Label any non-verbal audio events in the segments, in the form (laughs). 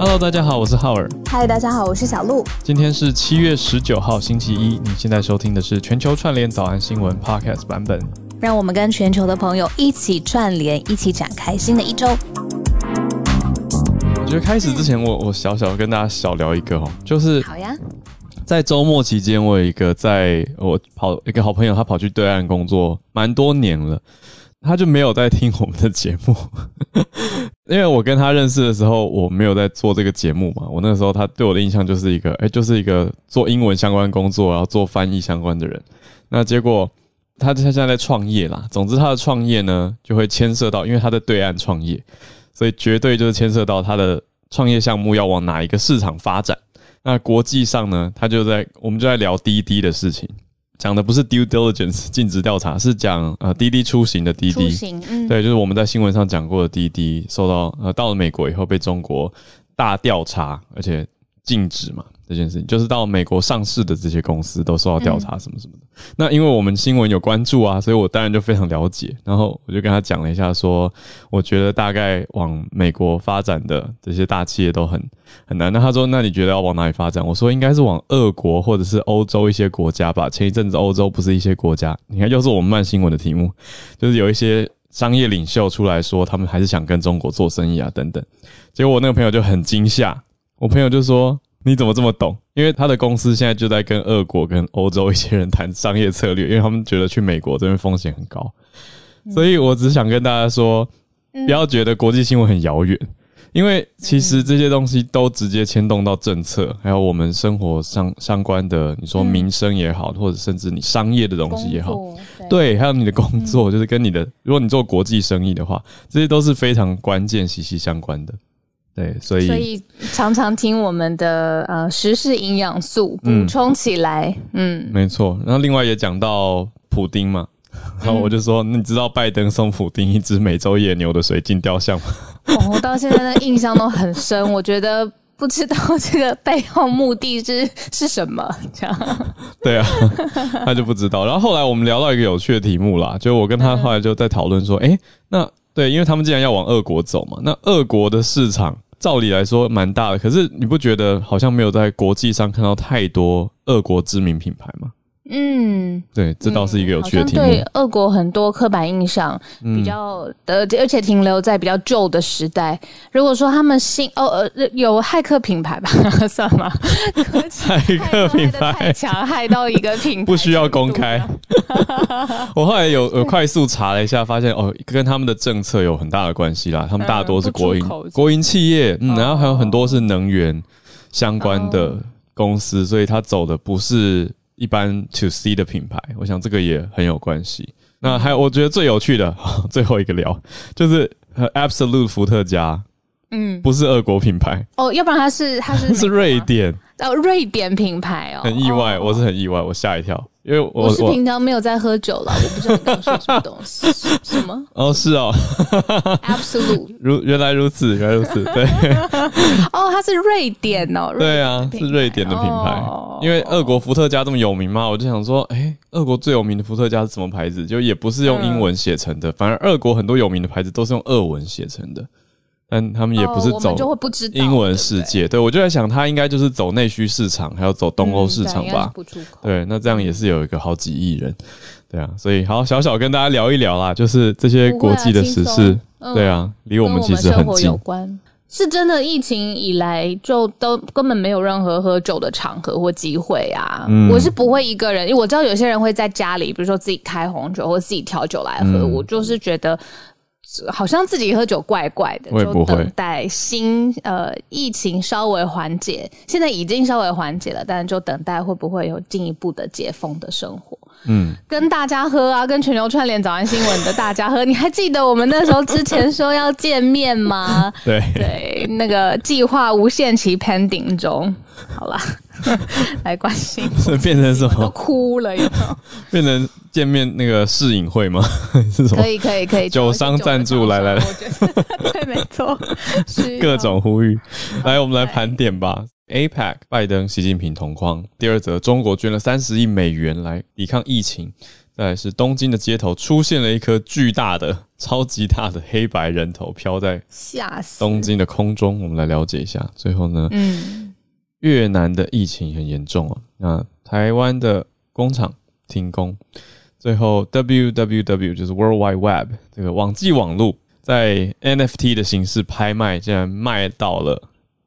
Hello，大家好，我是浩尔。嗨，大家好，我是小鹿。今天是七月十九号，星期一。你现在收听的是全球串联早安新闻 Podcast 版本。让我们跟全球的朋友一起串联，一起展开新的一周。我觉得开始之前我，我我小小跟大家小聊一个哦，就是好呀。在周末期间，我有一个在我跑一个好朋友，他跑去对岸工作蛮多年了。他就没有在听我们的节目，(laughs) 因为我跟他认识的时候，我没有在做这个节目嘛。我那个时候他对我的印象就是一个，哎，就是一个做英文相关工作，然后做翻译相关的人。那结果他他现在在创业啦。总之他的创业呢，就会牵涉到，因为他在对岸创业，所以绝对就是牵涉到他的创业项目要往哪一个市场发展。那国际上呢，他就在我们就在聊滴滴的事情。讲的不是 due diligence 尽职调查，是讲呃滴滴出行的滴滴，嗯、对，就是我们在新闻上讲过的滴滴，受到呃到了美国以后被中国大调查，而且禁止嘛。这件事情就是到美国上市的这些公司都受到调查，什么什么的。嗯、那因为我们新闻有关注啊，所以我当然就非常了解。然后我就跟他讲了一下说，说我觉得大概往美国发展的这些大企业都很很难。那他说，那你觉得要往哪里发展？我说应该是往俄国或者是欧洲一些国家吧。前一阵子欧洲不是一些国家，你看又是我们慢新闻的题目，就是有一些商业领袖出来说他们还是想跟中国做生意啊等等。结果我那个朋友就很惊吓，我朋友就说。你怎么这么懂？因为他的公司现在就在跟俄国、跟欧洲一些人谈商业策略，因为他们觉得去美国这边风险很高，所以我只想跟大家说，不要觉得国际新闻很遥远，因为其实这些东西都直接牵动到政策，还有我们生活相相关的，你说民生也好，或者甚至你商业的东西也好，对，还有你的工作，就是跟你的，如果你做国际生意的话，这些都是非常关键、息息相关的。对，所以所以常常听我们的呃时事营养素补充起来，嗯，嗯没错。然后另外也讲到普丁嘛，然后我就说，嗯、你知道拜登送普丁一只美洲野牛的水晶雕像吗？哦，我到现在的印象都很深，我觉得不知道这个背后目的是是什么，这样。对啊，他就不知道。然后后来我们聊到一个有趣的题目啦，就我跟他后来就在讨论说，哎、嗯，那对，因为他们既然要往俄国走嘛，那俄国的市场。照理来说蛮大的，可是你不觉得好像没有在国际上看到太多俄国知名品牌吗？嗯，对，这倒是一个有趣的题目。对，俄国很多刻板印象比较的，而且停留在比较旧的时代。如果说他们新哦呃有骇客品牌吧，(laughs) 算吗？骇客品牌太强，害到一个品牌不需要公开。(laughs) 我后来有 (laughs) 有快速查了一下，发现哦，跟他们的政策有很大的关系啦。他们大多是国营国营企业，嗯，然后还有很多是能源相关的公司，所以他走的不是。一般 to C 的品牌，我想这个也很有关系。那还有，我觉得最有趣的 (laughs) 最后一个聊，就是 Absolute 伏特加，嗯，不是俄国品牌。哦，要不然它是它是 (laughs) 是瑞典哦，瑞典品牌哦，很意外，哦、我是很意外，我吓一跳。因为我，我是平常没有在喝酒了，我不知道你刚说什么东西，(laughs) 什么？哦，是哦，Absolute，(laughs) 如原来如此，原来如此，对。哦，它是瑞典哦，(laughs) 对啊，是瑞典的品牌。哦、因为俄国伏特加这么有名嘛，我就想说，哎，俄国最有名的伏特加是什么牌子？就也不是用英文写成的，嗯、反而俄国很多有名的牌子都是用俄文写成的。但他们也不是走英文世界，对，我就在想，他应该就是走内需市场，还要走东欧市场吧？对，那这样也是有一个好几亿人，对啊，所以好小小跟大家聊一聊啦，就是这些国际的时事，对啊，离我们其实很近。是真的，疫情以来就都根本没有任何喝酒的场合或机会啊。我是不会一个人，因为我知道有些人会在家里，比如说自己开红酒或自己调酒来喝，我就是觉得。好像自己喝酒怪怪的，就等待新呃疫情稍微缓解，现在已经稍微缓解了，但是就等待会不会有进一步的解封的生活。嗯，跟大家喝啊，跟全球串联早安新闻的大家喝，你还记得我们那时候之前说要见面吗？(laughs) 对对，那个计划无限期 pending 中，好啦，(laughs) 来关心，是 (laughs) 变成什么？都哭了，有没有？(laughs) 变成见面那个试影会吗？是什么？可以可以可以，酒商赞助，来来来，我觉得对，没错，各种呼吁，来，我们来盘点吧。APEC，拜登、习近平同框。第二则，中国捐了三十亿美元来抵抗疫情。再来是东京的街头出现了一颗巨大的超级大的黑白人头飘在东京的空中，我们来了解一下。最后呢，嗯，越南的疫情很严重啊，那台湾的工厂停工，最后 www 就是 World Wide Web 这个网际网络在 NFT 的形式拍卖，竟然卖到了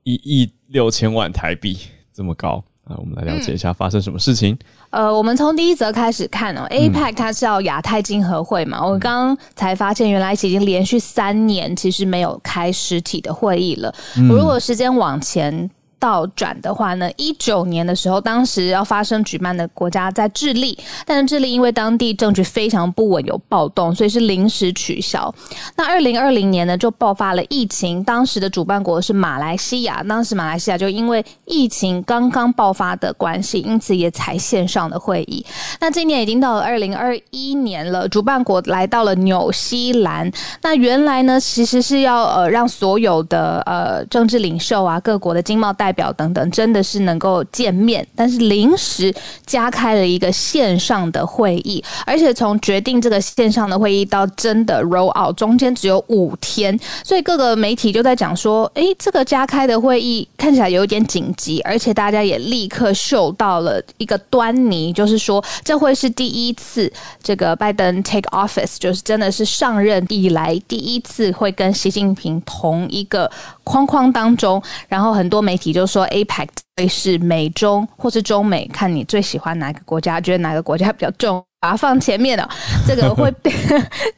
一亿六千万台币，这么高。啊，我们来了解一下发生什么事情。嗯、呃，我们从第一则开始看哦，APEC 它是要亚太经合会嘛，嗯、我刚刚才发现原来已经连续三年其实没有开实体的会议了。嗯、如果时间往前。倒转的话呢，一九年的时候，当时要发生举办的国家在智利，但是智利因为当地政局非常不稳，有暴动，所以是临时取消。那二零二零年呢，就爆发了疫情，当时的主办国是马来西亚，当时马来西亚就因为疫情刚刚爆发的关系，因此也采线上的会议。那今年已经到了二零二一年了，主办国来到了纽西兰。那原来呢，其实是要呃让所有的呃政治领袖啊，各国的经贸代。代表等等，真的是能够见面，但是临时加开了一个线上的会议，而且从决定这个线上的会议到真的 roll out 中间只有五天，所以各个媒体就在讲说，诶，这个加开的会议看起来有点紧急，而且大家也立刻嗅到了一个端倪，就是说这会是第一次这个拜登 take office，就是真的是上任以来第一次会跟习近平同一个框框当中，然后很多媒体就说 APEC 会是美中或是中美，看你最喜欢哪个国家，觉得哪个国家比较重，把它放前面的。这个会 (laughs) 变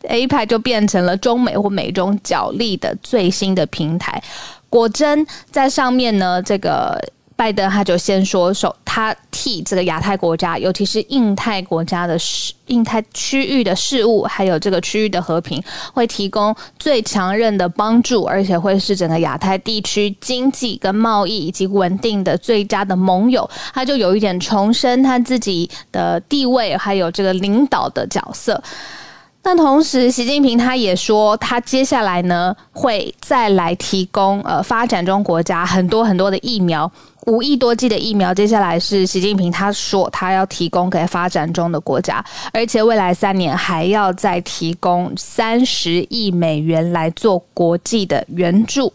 APEC 就变成了中美或美中角力的最新的平台。果真在上面呢，这个。拜登他就先说，说他替这个亚太国家，尤其是印太国家的事、印太区域的事务，还有这个区域的和平，会提供最强韧的帮助，而且会是整个亚太地区经济跟贸易以及稳定的最佳的盟友。他就有一点重申他自己的地位，还有这个领导的角色。但同时，习近平他也说，他接下来呢会再来提供呃发展中国家很多很多的疫苗。五亿多剂的疫苗，接下来是习近平他说他要提供给发展中的国家，而且未来三年还要再提供三十亿美元来做国际的援助。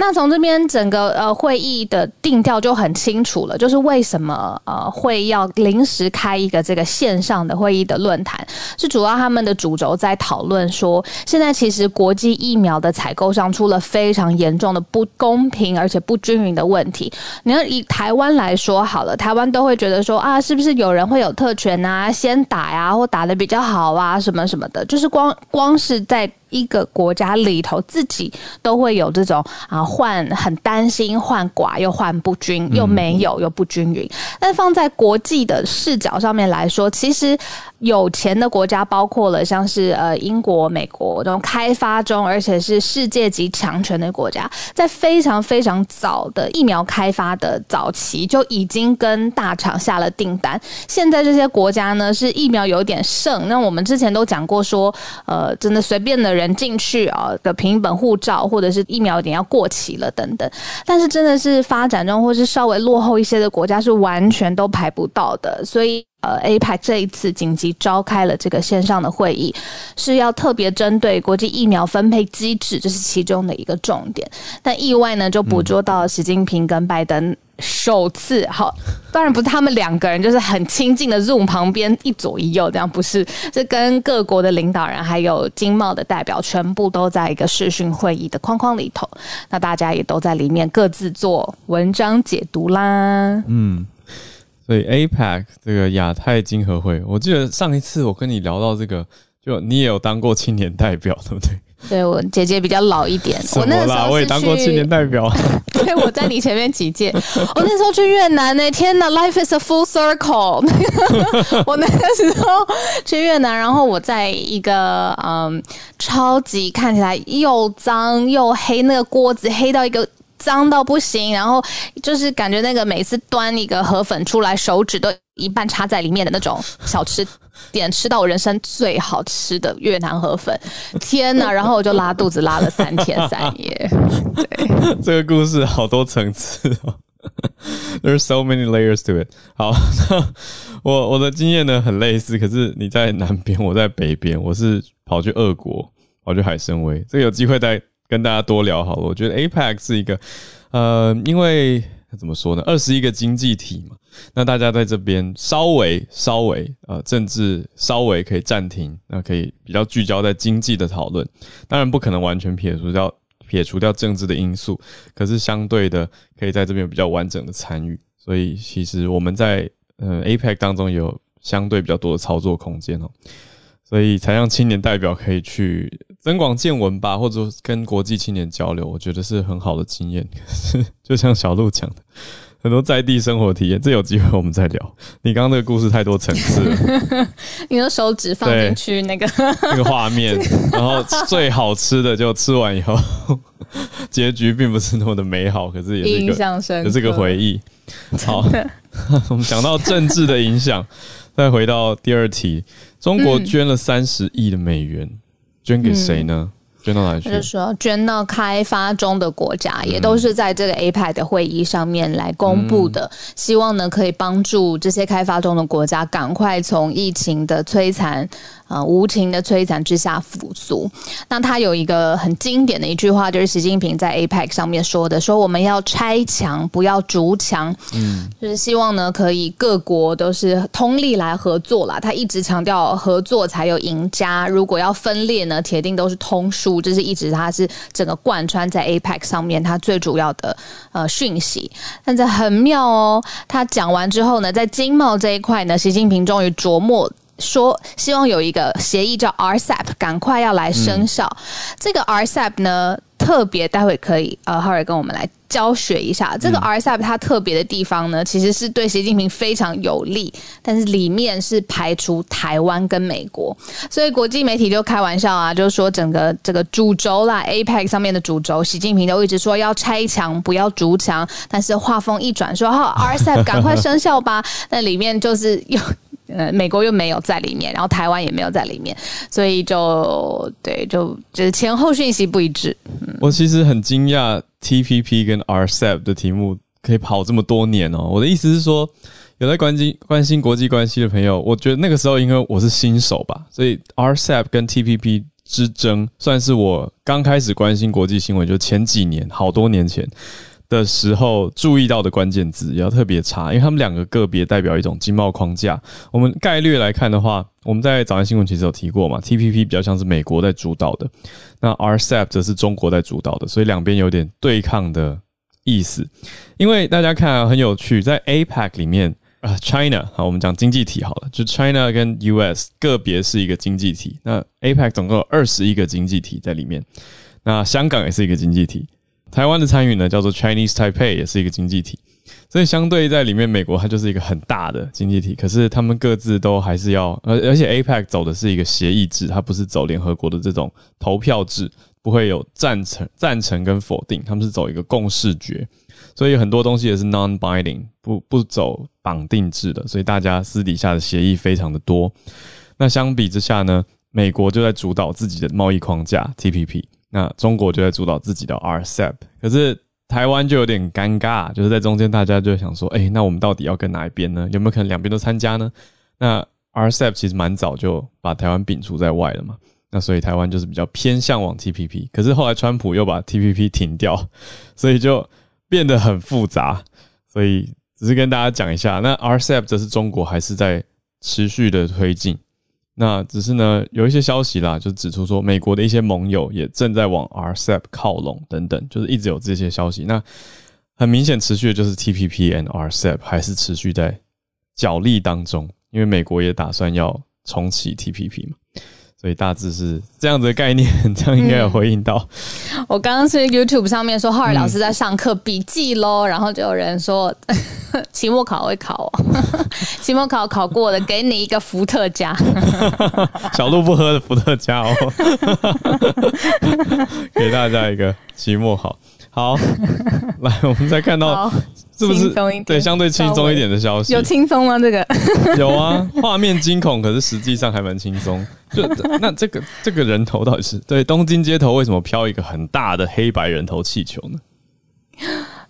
那从这边整个呃会议的定调就很清楚了，就是为什么呃会要临时开一个这个线上的会议的论坛，是主要他们的主轴在讨论说，现在其实国际疫苗的采购上出了非常严重的不公平而且不均匀的问题。你要以台湾来说好了，台湾都会觉得说啊，是不是有人会有特权啊，先打呀，或打得比较好啊，什么什么的，就是光光是在。一个国家里头，自己都会有这种啊，患很担心患寡又患不均，又没有又不均匀。但放在国际的视角上面来说，其实有钱的国家包括了像是呃英国、美国这种开发中而且是世界级强权的国家，在非常非常早的疫苗开发的早期就已经跟大厂下了订单。现在这些国家呢，是疫苗有点剩。那我们之前都讲过说，呃，真的随便的人。进去啊的凭一本护照，或者是疫苗点要过期了等等，但是真的是发展中或是稍微落后一些的国家是完全都排不到的，所以呃，APEC 这一次紧急召开了这个线上的会议，是要特别针对国际疫苗分配机制，这是其中的一个重点。但意外呢，就捕捉到习近平跟拜登。首次好，当然不是他们两个人，就是很亲近的 Zoom 旁边一左一右这样，不是，是跟各国的领导人还有经贸的代表全部都在一个视讯会议的框框里头，那大家也都在里面各自做文章解读啦。嗯，所以 APEC 这个亚太经合会，我记得上一次我跟你聊到这个，就你也有当过青年代表，对不对？(laughs) 对，我姐姐比较老一点，我那时候我也当过青年代表。(laughs) 对，我在你前面几届。我那时候去越南呢，天哪，Life is a full circle。(laughs) 我那个时候去越南，然后我在一个嗯，超级看起来又脏又黑，那个锅子黑到一个脏到不行，然后就是感觉那个每次端一个河粉出来，手指都一半插在里面的那种小吃。点吃到我人生最好吃的越南河粉，天哪！然后我就拉肚子拉了三天三夜。对，(laughs) 这个故事好多层次哦，There's so many layers to it。好，我我的经验呢很类似，可是你在南边，我在北边，我是跑去俄国。跑去海参崴。这个有机会再跟大家多聊好了。我觉得 APEC 是一个，呃，因为怎么说呢，二十一个经济体嘛，那大家在这边稍微稍微呃政治稍微可以暂停，那可以比较聚焦在经济的讨论。当然不可能完全撇除掉撇除掉政治的因素，可是相对的可以在这边比较完整的参与。所以其实我们在呃 APEC 当中有相对比较多的操作空间哦，所以才让青年代表可以去增广见闻吧，或者跟国际青年交流，我觉得是很好的经验。可 (laughs) 是就像小鹿讲的，很多在地生活体验，这有机会我们再聊。你刚刚那个故事太多层次了，(laughs) 你的手指放进去那个 (laughs) 那个画面，然后最好吃的就吃完以后，结局并不是那么的美好，可是也是一个，也是个回忆。好，我们讲到政治的影响，再回到第二题，中国捐了三十亿的美元，嗯、捐给谁呢？捐到哪里去？就是说捐到开发中的国家，也都是在这个 APEC 的会议上面来公布的。嗯、希望呢，可以帮助这些开发中的国家赶快从疫情的摧残。呃，无情的摧残之下复苏。那他有一个很经典的一句话，就是习近平在 APEC 上面说的：“说我们要拆墙，不要筑墙。”嗯，就是希望呢，可以各国都是通力来合作啦。他一直强调合作才有赢家，如果要分裂呢，铁定都是通输。这是一直他是整个贯穿在 APEC 上面他最主要的呃讯息。但这很妙哦，他讲完之后呢，在经贸这一块呢，习近平终于琢磨。说希望有一个协议叫 RCEP，赶快要来生效。嗯、这个 RCEP 呢，特别待会可以呃，浩瑞跟我们来教学一下。这个 RCEP 它特别的地方呢，其实是对习近平非常有利，但是里面是排除台湾跟美国，所以国际媒体就开玩笑啊，就是说整个这个主轴啦，APEC 上面的主轴，习近平都一直说要拆墙，不要筑墙，但是话锋一转说好 RCEP 赶快生效吧，(laughs) 那里面就是有。呃，美国又没有在里面，然后台湾也没有在里面，所以就对，就就是前后讯息不一致。嗯，我其实很惊讶，TPP 跟 RCEP 的题目可以跑这么多年哦。我的意思是说，有在关心关心国际关系的朋友，我觉得那个时候因为我是新手吧，所以 RCEP 跟 TPP 之争算是我刚开始关心国际新闻，就前几年，好多年前。的时候注意到的关键字也要特别查，因为他们两个个别代表一种经贸框架。我们概略来看的话，我们在早安新闻其实有提过嘛，TPP 比较像是美国在主导的，那 RCEP 则是中国在主导的，所以两边有点对抗的意思。因为大家看啊，很有趣，在 APEC 里面啊，China 好，我们讲经济体好了，就 China 跟 US 个别是一个经济体，那 APEC 总共有二十一个经济体在里面，那香港也是一个经济体。台湾的参与呢，叫做 Chinese Taipei，也是一个经济体，所以相对在里面，美国它就是一个很大的经济体。可是他们各自都还是要，而而且 APEC 走的是一个协议制，它不是走联合国的这种投票制，不会有赞成、赞成跟否定，他们是走一个共识决，所以很多东西也是 non-binding，不不走绑定制的，所以大家私底下的协议非常的多。那相比之下呢，美国就在主导自己的贸易框架 TPP。那中国就在主导自己的 RCEP，可是台湾就有点尴尬，就是在中间，大家就想说，哎，那我们到底要跟哪一边呢？有没有可能两边都参加呢？那 RCEP 其实蛮早就把台湾摒除在外了嘛，那所以台湾就是比较偏向往 TPP，可是后来川普又把 TPP 停掉，(laughs) 所以就变得很复杂。所以只是跟大家讲一下，那 RCEP 则是中国还是在持续的推进。那只是呢，有一些消息啦，就指出说，美国的一些盟友也正在往 RCEP 靠拢，等等，就是一直有这些消息。那很明显，持续的就是 TPP and RCEP 还是持续在角力当中，因为美国也打算要重启 TPP 嘛。所以大致是这样子的概念，这样应该有回应到。嗯、我刚刚是 YouTube 上面说浩尔老师在上课笔记喽，然后就有人说 (laughs) 期末考会考哦，(laughs) 期末考考过的给你一个伏特加，(laughs) 小鹿不喝的伏特加哦，给大家一个期末好。好，来，我们再看到是不是对相对轻松一点的消息？有轻松吗？这个 (laughs) 有啊，画面惊恐，可是实际上还蛮轻松。就那这个这个人头到底是对东京街头为什么飘一个很大的黑白人头气球呢？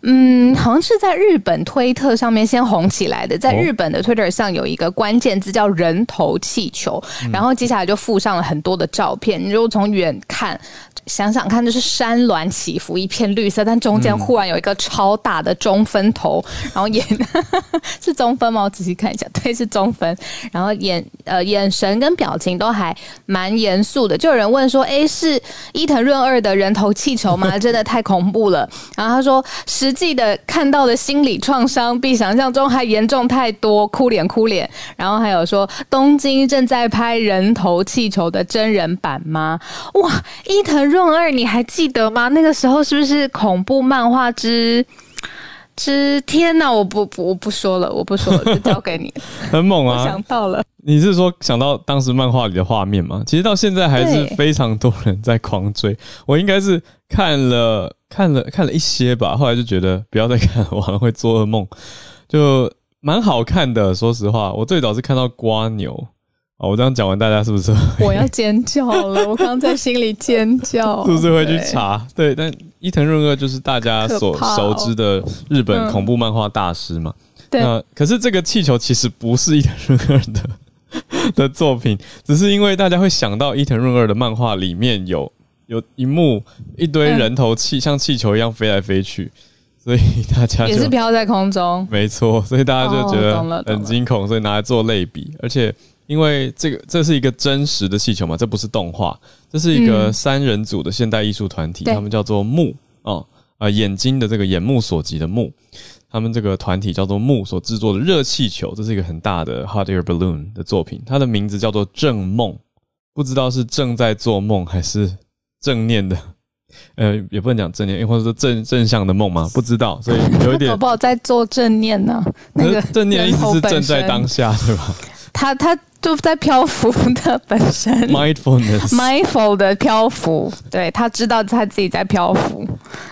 嗯，好像是在日本推特上面先红起来的，在日本的推特上有一个关键字叫“人头气球”，然后接下来就附上了很多的照片。你如果从远看。想想看，就是山峦起伏，一片绿色，但中间忽然有一个超大的中分头，嗯、然后眼 (laughs) 是中分吗？我仔细看一下，对，是中分。然后眼呃眼神跟表情都还蛮严肃的。就有人问说：“哎，是伊藤润二的人头气球吗？”真的太恐怖了。然后他说：“实际的看到的心理创伤比想象中还严重太多，哭脸哭脸。”然后还有说：“东京正在拍人头气球的真人版吗？”哇，伊藤。润二，你还记得吗？那个时候是不是恐怖漫画之之天呐？我不不我不说了，我不说了，就交给你。(laughs) 很猛啊！想到了，你是说想到当时漫画里的画面吗？其实到现在还是非常多人在狂追。我应该是看了看了看了一些吧，后来就觉得不要再看了，我好像会做噩梦。就蛮好看的，说实话，我最早是看到瓜牛。啊，我这样讲完，大家是不是？(laughs) 我要尖叫了！我刚刚在心里尖叫，(laughs) 是不是会去查？对，对，但伊藤润二就是大家所熟知的日本恐怖漫画大师嘛。对、嗯。那可是这个气球其实不是伊藤润二的 (laughs) 的作品，只是因为大家会想到伊藤润二的漫画里面有有一幕一堆人头气、嗯、像气球一样飞来飞去，所以大家也是飘在空中。没错，所以大家就觉得很惊恐，所以拿来做类比，而且。因为这个这是一个真实的气球嘛，这不是动画，这是一个三人组的现代艺术团体，嗯、他们叫做木哦，啊、呃、眼睛的这个眼目所及的目，他们这个团体叫做木所制作的热气球，这是一个很大的 hot air balloon 的作品，它的名字叫做正梦，不知道是正在做梦还是正念的，(laughs) 呃，也不能讲正念，或者说正正向的梦嘛，不知道，所以有一点宝宝在做正念呢？那个正念的意思是正在当下，对吧？他他。就在漂浮的 (laughs) 本身，mindfulness，mindful 的漂浮，对，他知道他自己在漂浮。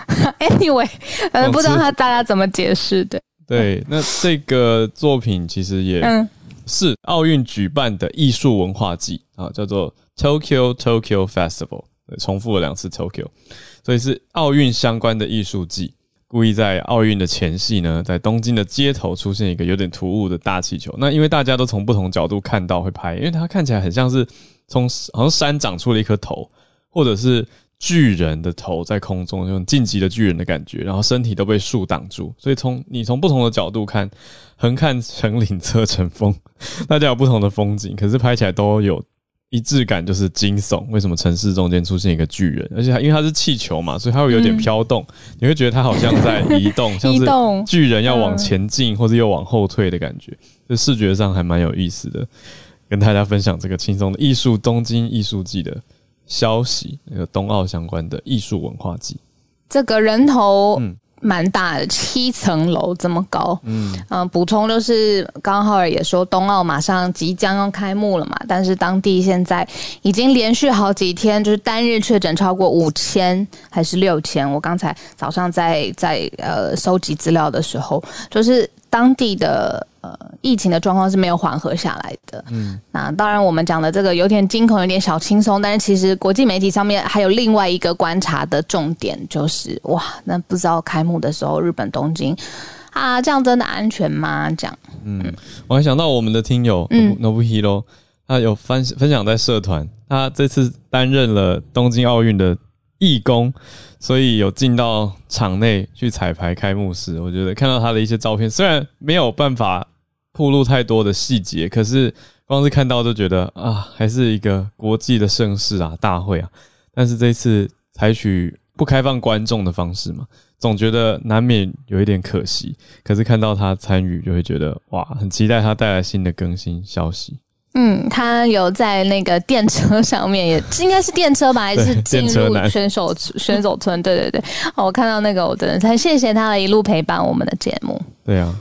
(laughs) Anyway，反正，不知道他大家怎么解释的。对，那这个作品其实也是奥运举办的艺术文化季啊，叫做 Tokyo Tokyo Festival，对，重复了两次 Tokyo，所以是奥运相关的艺术季。故意在奥运的前夕呢，在东京的街头出现一个有点突兀的大气球。那因为大家都从不同角度看到会拍，因为它看起来很像是从好像山长出了一颗头，或者是巨人的头在空中，那种进击的巨人的感觉，然后身体都被树挡住。所以从你从不同的角度看，横看成岭侧成峰，(laughs) 大家有不同的风景，可是拍起来都有。一致感就是惊悚，为什么城市中间出现一个巨人？而且它因为它是气球嘛，所以它会有点飘动，嗯，你会觉得它好像在移动，(laughs) 像是巨人要往前进或者又往后退的感觉，就视觉上还蛮有意思的。跟大家分享这个轻松的艺术东京艺术季的消息，那个冬奥相关的艺术文化季，这个人头，嗯。蛮大的，七层楼这么高。嗯嗯，补、呃、充就是，刚刚浩尔也说，冬奥马上即将要开幕了嘛，但是当地现在已经连续好几天，就是单日确诊超过五千还是六千。我刚才早上在在呃收集资料的时候，就是当地的。呃，疫情的状况是没有缓和下来的。嗯，那当然，我们讲的这个有点惊恐，有点小轻松。但是，其实国际媒体上面还有另外一个观察的重点，就是哇，那不知道开幕的时候，日本东京啊，这样真的安全吗？这样，嗯，我还想到我们的听友 Nobuhiro，他有分分享在社团，他这次担任了东京奥运的义工。所以有进到场内去彩排开幕式，我觉得看到他的一些照片，虽然没有办法透露太多的细节，可是光是看到就觉得啊，还是一个国际的盛事啊，大会啊。但是这次采取不开放观众的方式嘛，总觉得难免有一点可惜。可是看到他参与，就会觉得哇，很期待他带来新的更新消息。嗯，他有在那个电车上面，也 (laughs) 应该是电车吧，还是进入选手 (laughs) 选手村？对对对，我看到那个，我真的很谢谢他的一路陪伴我们的节目。对啊，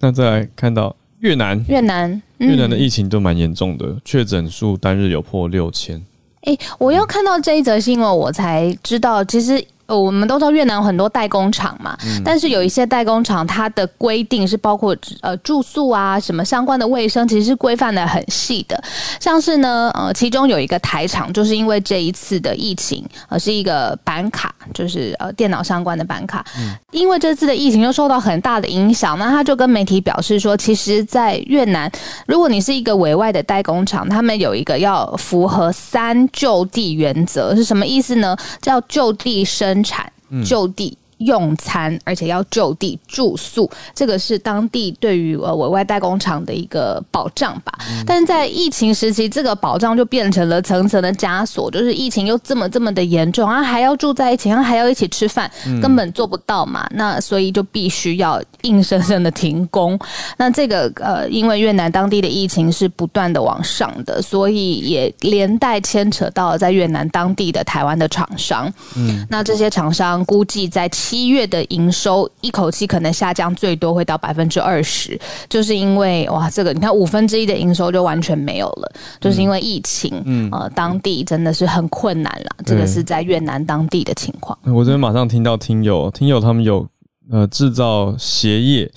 那再来看到越南，越南，嗯、越南的疫情都蛮严重的，确诊数单日有破六千。诶，我要看到这一则新闻，我才知道，其实呃，我们都知道越南有很多代工厂嘛，嗯、但是有一些代工厂它的规定是包括呃住宿啊什么相关的卫生，其实是规范的很细的。像是呢，呃，其中有一个台厂，就是因为这一次的疫情，呃，是一个板卡，就是呃电脑相关的板卡，嗯、因为这次的疫情又受到很大的影响，那他就跟媒体表示说，其实，在越南，如果你是一个委外的代工厂，他们有一个要符合三就地原则，是什么意思呢？叫就地生产，就地。嗯用餐，而且要就地住宿，这个是当地对于呃委外代工厂的一个保障吧。嗯、但是在疫情时期，这个保障就变成了层层的枷锁，就是疫情又这么这么的严重，然后还要住在一起，然后还要一起吃饭，嗯、根本做不到嘛。那所以就必须要硬生生的停工。那这个呃，因为越南当地的疫情是不断的往上的，所以也连带牵扯到了在越南当地的台湾的厂商。嗯，那这些厂商估计在。七月的营收一口气可能下降最多会到百分之二十，就是因为哇，这个你看五分之一的营收就完全没有了，就是因为疫情，嗯，呃，当地真的是很困难了。这个是在越南当地的情况。我这边马上听到听友，听友他们有呃制造鞋业。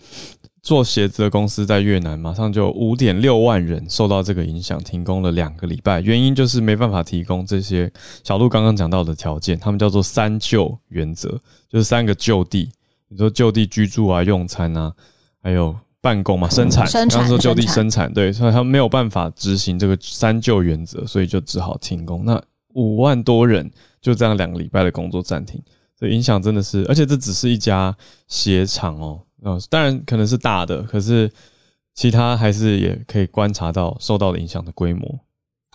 做鞋子的公司在越南，马上就五点六万人受到这个影响，停工了两个礼拜。原因就是没办法提供这些小鹿刚刚讲到的条件，他们叫做三就原则，就是三个就地，比如说就地居住啊、用餐啊，还有办公嘛、生产。刚刚说就地生产，对，所以他们没有办法执行这个三就原则，所以就只好停工。那五万多人就这样两个礼拜的工作暂停，所以影响真的是，而且这只是一家鞋厂哦。嗯，当然可能是大的，可是其他还是也可以观察到受到的影响的规模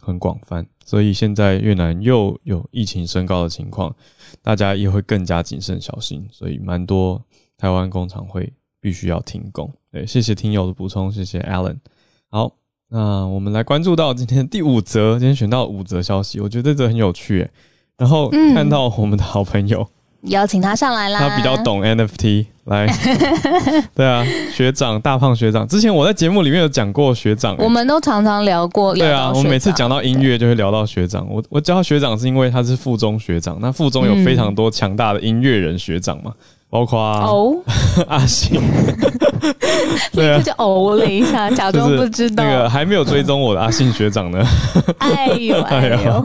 很广泛，所以现在越南又有疫情升高的情况，大家也会更加谨慎小心，所以蛮多台湾工厂会必须要停工。对，谢谢听友的补充，谢谢 Alan。好，那我们来关注到今天第五则，今天选到五则消息，我觉得这则很有趣诶。然后看到我们的好朋友。嗯邀请他上来啦！他比较懂 NFT，来，(laughs) 对啊，学长大胖学长，之前我在节目里面有讲过学长，我们都常常聊过。对啊，我们每次讲到音乐就会聊到学长。我我叫他学长是因为他是附中学长，那附中有非常多强大的音乐人学长嘛，包括哦 (laughs) 阿信，(laughs) 对啊，就哦了一下，假装不知道。那个还没有追踪我的阿信学长呢，哎呦哎呦！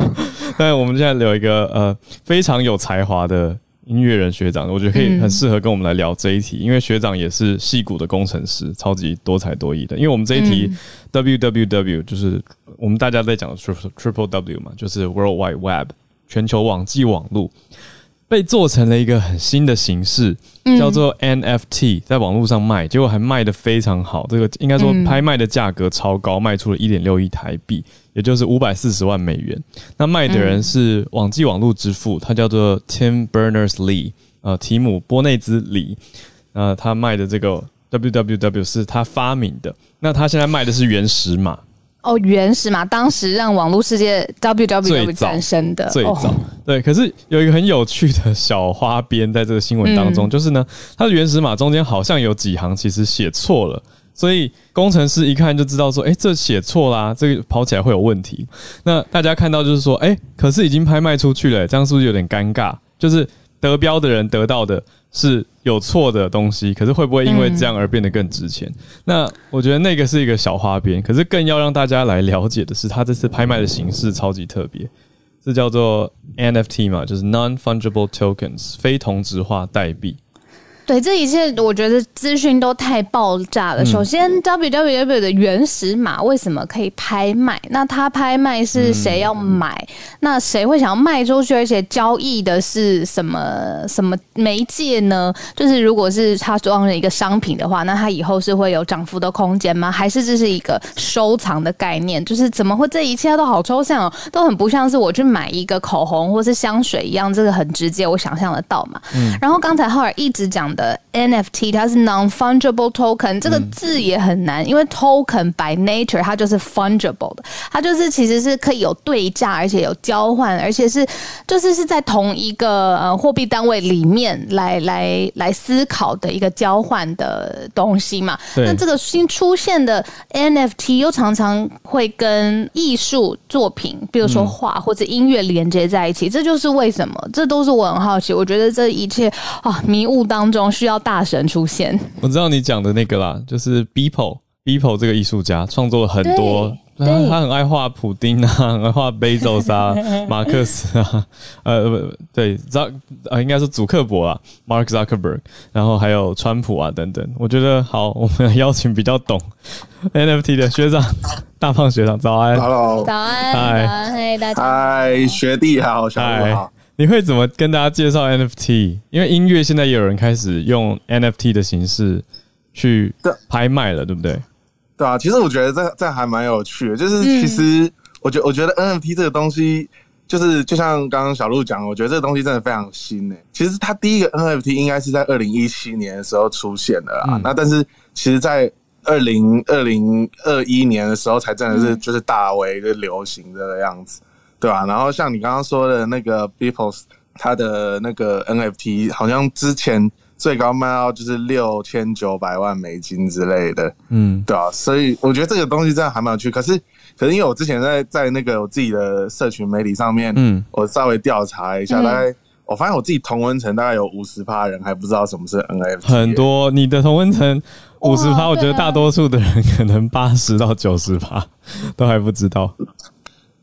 但我们现在有一个呃非常有才华的。音乐人学长，我觉得可以很适合跟我们来聊这一题，嗯、因为学长也是戏骨的工程师，超级多才多艺的。因为我们这一题、嗯、www 就是我们大家在讲的 triple w 嘛，就是 World Wide Web 全球网际网络。被做成了一个很新的形式，叫做 NFT，在网络上卖，结果还卖的非常好。这个应该说拍卖的价格超高，卖出了一点六亿台币，也就是五百四十万美元。那卖的人是网际网络之父，他叫做 Tim Berners-Lee，呃，提姆·波内兹·李。呃，他卖的这个 www 是他发明的，那他现在卖的是原始码。哦，原始码，当时让网络世界 www 诞生的最早，对。可是有一个很有趣的小花边在这个新闻当中，嗯、就是呢，它的原始码中间好像有几行其实写错了，所以工程师一看就知道说，哎，这写错啦，这个跑起来会有问题。那大家看到就是说，哎，可是已经拍卖出去了，这样是不是有点尴尬？就是得标的人得到的。是有错的东西，可是会不会因为这样而变得更值钱？那我觉得那个是一个小花边，可是更要让大家来了解的是，它这次拍卖的形式超级特别，这叫做 NFT 嘛，就是 Non-Fungible Tokens，非同质化代币。对，这一切我觉得资讯都太爆炸了。首先，www 的原始码为什么可以拍卖？那它拍卖是谁要买？那谁会想要卖出去？而且交易的是什么什么媒介呢？就是如果是它装了一个商品的话，那它以后是会有涨幅的空间吗？还是这是一个收藏的概念？就是怎么会这一切都好抽象哦，都很不像是我去买一个口红或是香水一样，这个很直接，我想象得到嘛。嗯。然后刚才浩尔一直讲的。的 NFT，它是 non-fungible token，这个字也很难，嗯、因为 token by nature 它就是 fungible 的，它就是其实是可以有对价，而且有交换，而且是就是是在同一个呃货币单位里面来来来思考的一个交换的东西嘛。那这个新出现的 NFT 又常常会跟艺术作品，比如说画或者音乐连接在一起，嗯、这就是为什么，这都是我很好奇。我觉得这一切啊，迷雾当中需要大神出现。我知道你讲的那个啦，就是 Beeple，Beeple 这个艺术家创作了很多。他他很爱画普丁啊，(laughs) 很爱画贝佐斯啊，(laughs) 马克思啊，(laughs) 呃不对，扎啊应该是祖克伯啊，Mark Zuckerberg，然后还有川普啊等等。我觉得好，我们邀请比较懂 NFT 的学长，大胖学长，早安，Hello，早安，嗨，嗨大家，嗨学弟好，小吴好。你会怎么跟大家介绍 NFT？因为音乐现在也有人开始用 NFT 的形式去拍卖了，对不对？对啊，其实我觉得这这还蛮有趣的，就是其实我觉我觉得 NFT 这个东西，就是就像刚刚小鹿讲，我觉得这个东西真的非常新诶。其实它第一个 NFT 应该是在二零一七年的时候出现的啦，嗯、那但是其实在二零二零二一年的时候才真的是就是大为的流行这个样子，对吧、啊？然后像你刚刚说的那个 Beeple，它的那个 NFT 好像之前。最高卖到就是六千九百万美金之类的，嗯，对啊，所以我觉得这个东西真的还蛮有趣。可是，可是因为我之前在在那个我自己的社群媒体上面，嗯，我稍微调查一下，大概我发现我自己同温层大概有五十趴人还不知道什么是 NFT。很多，你的同温层五十趴，我觉得大多数的人可能八十到九十趴都还不知道。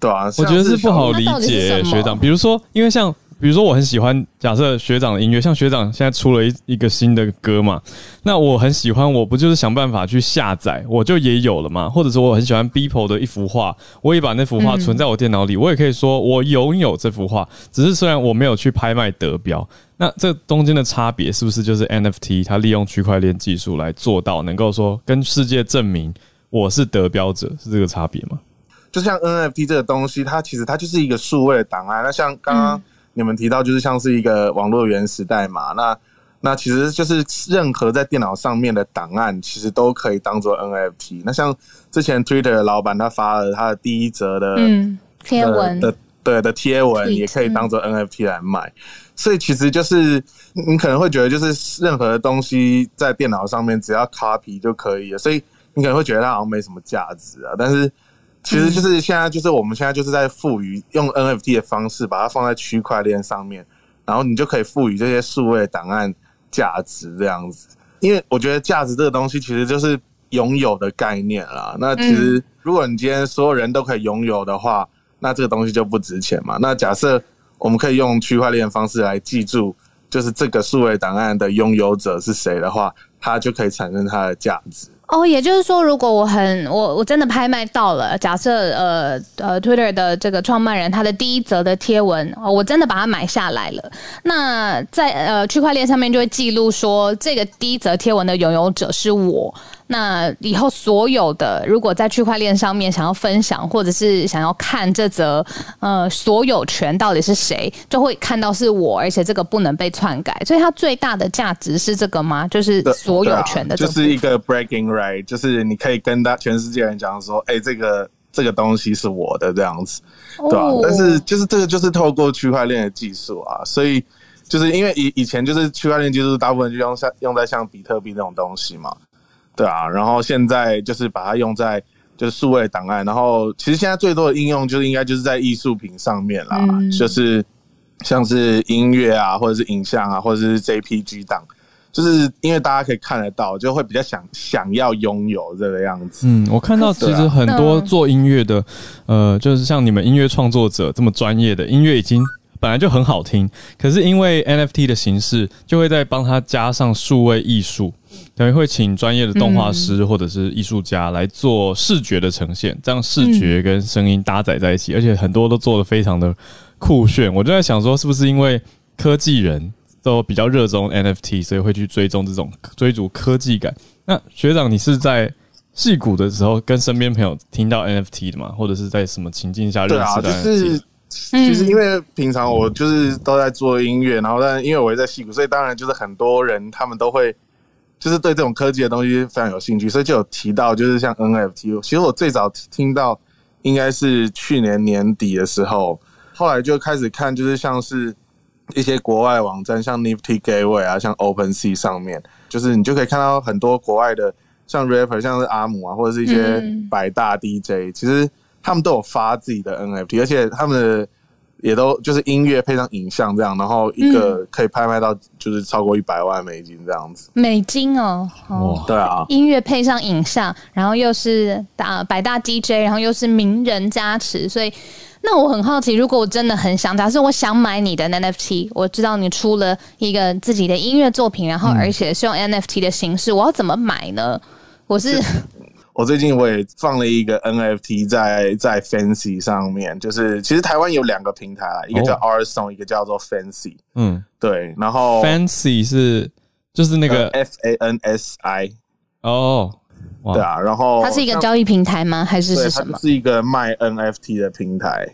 对啊，我觉得是不好理解，学长。比如说，因为像。比如说，我很喜欢假设学长的音乐，像学长现在出了一一个新的歌嘛，那我很喜欢，我不就是想办法去下载，我就也有了嘛。或者说，我很喜欢 Beeple 的一幅画，我也把那幅画存在我电脑里，嗯、我也可以说我拥有这幅画。只是虽然我没有去拍卖得标，那这中间的差别是不是就是 NFT 它利用区块链技术来做到，能够说跟世界证明我是得标者，是这个差别吗？就像 NFT 这个东西，它其实它就是一个数位的档案。那像刚刚、嗯。你们提到就是像是一个网络原始代码，那那其实就是任何在电脑上面的档案，其实都可以当做 NFT。那像之前 Twitter 的老板他发了他的第一则的贴文的对的贴文，也可以当做 NFT 来卖。所以其实就是你可能会觉得，就是任何的东西在电脑上面只要 copy 就可以了，所以你可能会觉得它好像没什么价值啊，但是。其实就是现在，就是我们现在就是在赋予用 NFT 的方式把它放在区块链上面，然后你就可以赋予这些数位档案价值这样子。因为我觉得价值这个东西其实就是拥有的概念啦。那其实如果你今天所有人都可以拥有的话，那这个东西就不值钱嘛。那假设我们可以用区块链方式来记住，就是这个数位档案的拥有者是谁的话，它就可以产生它的价值。哦，也就是说，如果我很我我真的拍卖到了，假设呃呃，Twitter 的这个创办人他的第一则的贴文，哦，我真的把它买下来了，那在呃区块链上面就会记录说，这个第一则贴文的拥有者是我。那以后所有的如果在区块链上面想要分享或者是想要看这则呃所有权到底是谁，就会看到是我，而且这个不能被篡改，所以它最大的价值是这个吗？就是所有权的这个，就是一个 breaking right，就是你可以跟大全世界人讲说，哎、欸，这个这个东西是我的这样子，对吧、但是就是这个就是透过区块链的技术啊，所以就是因为以以前就是区块链技术大部分就用像用在像比特币这种东西嘛。对啊，然后现在就是把它用在就是数位档案，然后其实现在最多的应用就是应该就是在艺术品上面啦，嗯、就是像是音乐啊，或者是影像啊，或者是 JPG 档，就是因为大家可以看得到，就会比较想想要拥有这个样子。嗯，我看到其实很多做音乐的，呃，就是像你们音乐创作者这么专业的音乐已经。本来就很好听，可是因为 NFT 的形式，就会再帮他加上数位艺术，等于会请专业的动画师或者是艺术家来做视觉的呈现，这样视觉跟声音搭载在一起，而且很多都做得非常的酷炫。我就在想说，是不是因为科技人都比较热衷 NFT，所以会去追踪这种追逐科技感？那学长，你是在矽谷的时候跟身边朋友听到 NFT 的吗？或者是在什么情境下认识的？其实因为平常我就是都在做音乐，然后但因为我也在戏骨，所以当然就是很多人他们都会就是对这种科技的东西非常有兴趣，所以就有提到就是像 NFT。其实我最早听到应该是去年年底的时候，后来就开始看，就是像是一些国外网站，像 Nifty Gateway 啊，像 OpenSea 上面，就是你就可以看到很多国外的像 rapper，像是阿姆啊，或者是一些百大 DJ，其实。他们都有发自己的 NFT，而且他们的也都就是音乐配上影像这样，然后一个可以拍卖到就是超过一百万美金这样子。美金哦，哦，对啊，音乐配上影像，然后又是大百大 DJ，然后又是名人加持，所以那我很好奇，如果我真的很想，假设我想买你的 NFT，我知道你出了一个自己的音乐作品，然后而且是用 NFT 的形式，我要怎么买呢？我是。我最近我也放了一个 NFT 在在 Fancy 上面，就是其实台湾有两个平台啦，一个叫 Artsong，一个叫做 Fancy。嗯，对，然后 Fancy 是就是那个 F A N S I。哦，对啊，然后它是一个交易平台吗？还是是什么？是一个卖 NFT 的平台，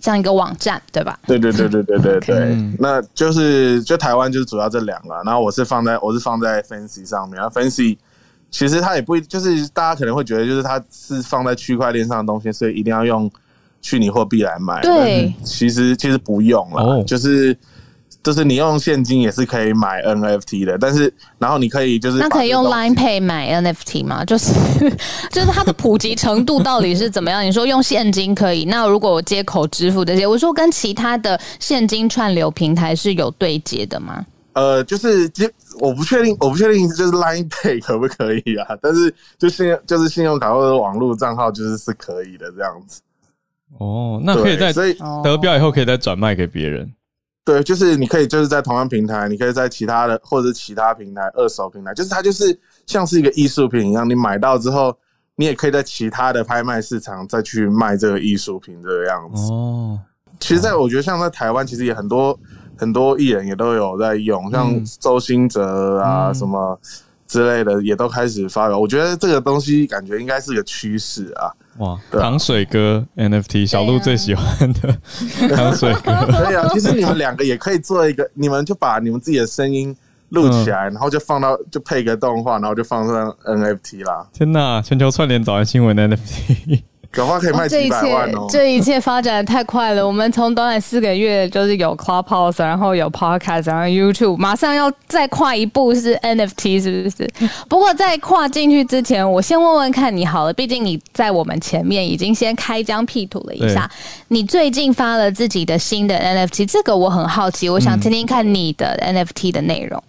像一个网站，对吧？对对对对对对对，okay. 那就是就台湾就是主要这两个，然后我是放在我是放在 Fancy 上面，然后 Fancy。其实它也不就是大家可能会觉得，就是它是放在区块链上的东西，所以一定要用虚拟货币来买。对，其实其实不用了，oh. 就是就是你用现金也是可以买 NFT 的。但是然后你可以就是那可以用 Line Pay 买 NFT 吗？就是 (laughs) 就是它的普及程度到底是怎么样？你说用现金可以，那如果我接口支付这些，我说跟其他的现金串流平台是有对接的吗？呃，就是，其实我不确定，我不确定就是 Line Pay 可不可以啊？但是就信就是信用卡或者网络账号就是是可以的这样子。哦，那可以在所以得标以后可以再转卖给别人。对，就是你可以就是在同样平台，你可以在其他的或者是其他平台二手平台，就是它就是像是一个艺术品一样，你买到之后，你也可以在其他的拍卖市场再去卖这个艺术品这个样子。哦，其实在我觉得像在台湾，其实也很多。很多艺人也都有在用，像周兴哲啊什么之类的，也都开始发表。我觉得这个东西感觉应该是个趋势啊！哇，糖水哥 NFT 小鹿最喜欢的 (laughs) 糖水哥，对啊，其实你们两个也可以做一个，你们就把你们自己的声音录起来，然后就放到就配个动画，然后就放上 NFT 啦。天哪，全球串联早安新闻 NFT。搞话可以卖几百万哦！这一切发展的太快了。我们从短短四个月就是有 Clubhouse，然后有 Podcast，然后 YouTube，马上要再跨一步是 NFT，是不是？(laughs) 不过在跨进去之前，我先问问看你好了。毕竟你在我们前面已经先开疆辟土了一下。你最近发了自己的新的 NFT，这个我很好奇，我想听听看你的 NFT 的内容。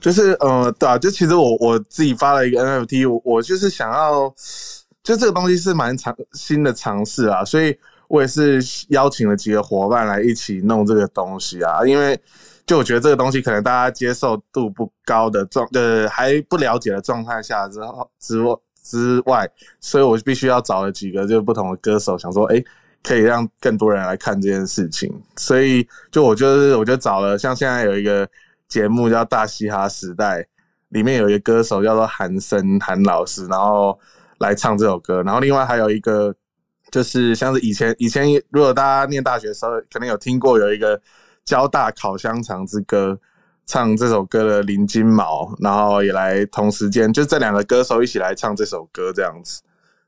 就是呃，对啊，就其实我我自己发了一个 NFT，我我就是想要。就这个东西是蛮尝新的尝试啊，所以我也是邀请了几个伙伴来一起弄这个东西啊。因为就我觉得这个东西可能大家接受度不高的状，呃，还不了解的状态下之后之之外，所以我必须要找了几个就不同的歌手，想说，哎，可以让更多人来看这件事情。所以就我就是我就找了，像现在有一个节目叫《大嘻哈时代》，里面有一个歌手叫做韩森韩老师，然后。来唱这首歌，然后另外还有一个，就是像是以前以前，如果大家念大学的时候，可能有听过有一个交大烤香肠之歌，唱这首歌的林金毛，然后也来同时间，就这两个歌手一起来唱这首歌这样子，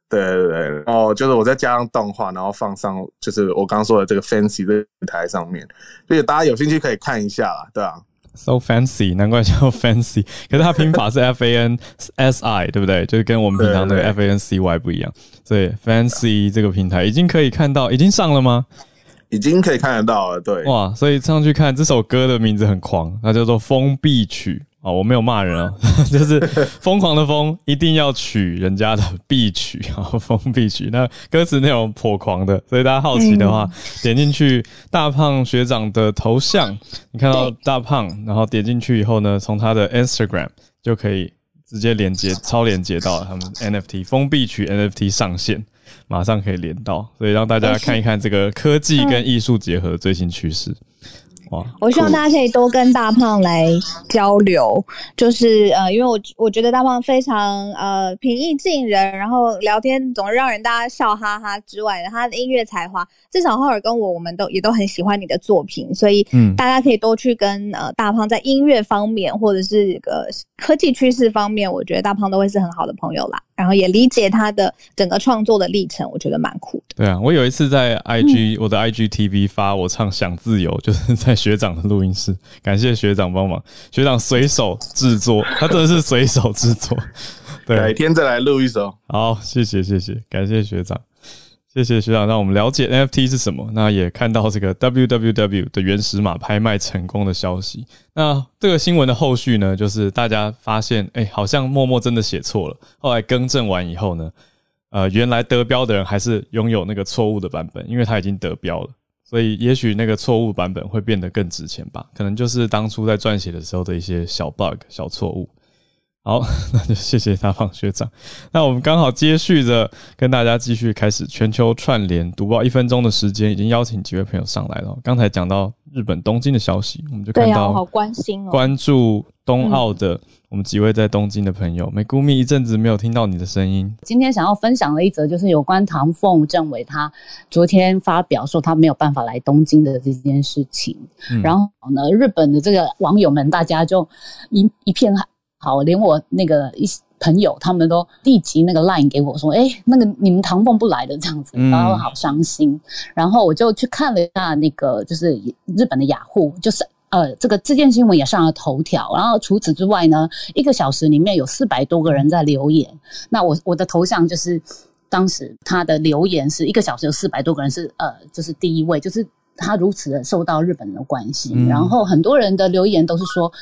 对对对，哦就是我再加上动画，然后放上就是我刚刚说的这个 Fancy 的舞台上面，所以大家有兴趣可以看一下啦，对啊。So fancy，难怪叫 (laughs) fancy。可是它拼法是 (laughs) F A N S I，对不对？就是跟我们平常的 F A N C Y 不一样。所以 fancy 这个平台已经可以看到，已经上了吗？已经可以看得到了，对。哇，所以上去看这首歌的名字很狂，它叫做《封闭曲》。哦，我没有骂人哦，(laughs) 就是疯狂的疯，一定要取人家的必取啊，(laughs) 封必取。那歌词内容颇狂的，所以大家好奇的话，点进去大胖学长的头像，你看到大胖，然后点进去以后呢，从他的 Instagram 就可以直接连接超连接到他们 NFT 封闭曲 NFT 上线，马上可以连到，所以让大家看一看这个科技跟艺术结合的最新趋势。哇，我希望大家可以多跟大胖来交流，就是呃，因为我我觉得大胖非常呃平易近人，然后聊天总是让人大家笑哈哈之外的，他的音乐才华，至少浩尔跟我我们都也都很喜欢你的作品，所以嗯，大家可以多去跟呃大胖在音乐方面或者是个科技趋势方面，我觉得大胖都会是很好的朋友啦。然后也理解他的整个创作的历程，我觉得蛮酷的。对啊，我有一次在 IG、嗯、我的 IGTV 发我唱《想自由》，就是在学长的录音室，感谢学长帮忙，学长随手制作，他真的是随手制作。对，改天再来录一首。好，谢谢谢谢，感谢学长。谢谢学长，让我们了解 NFT 是什么。那也看到这个 WWW 的原始码拍卖成功的消息。那这个新闻的后续呢，就是大家发现，哎、好像默默真的写错了。后来更正完以后呢，呃，原来得标的人还是拥有那个错误的版本，因为他已经得标了。所以也许那个错误版本会变得更值钱吧？可能就是当初在撰写的时候的一些小 bug、小错误。好，(laughs) 那就谢谢大胖学长。那我们刚好接续着跟大家继续开始全球串联读报，一分钟的时间已经邀请几位朋友上来了。刚才讲到日本东京的消息，我们就看到好关心哦，关注东奥的我们几位在东京的朋友。Megumi 一阵子没有听到你的声音，今天想要分享的一则就是有关唐凤政委他昨天发表说他没有办法来东京的这件事情。嗯、然后呢，日本的这个网友们大家就一一片。好，连我那个一朋友他们都立即那个 line 给我说，哎、欸，那个你们唐凤不来的这样子，然后好伤心。嗯、然后我就去看了一下那个，就是日本的雅虎，就是呃，这个这件新闻也上了头条。然后除此之外呢，一个小时里面有四百多个人在留言。那我我的头像就是当时他的留言是一个小时有四百多个人是呃，就是第一位，就是他如此的受到日本人的关心。嗯、然后很多人的留言都是说。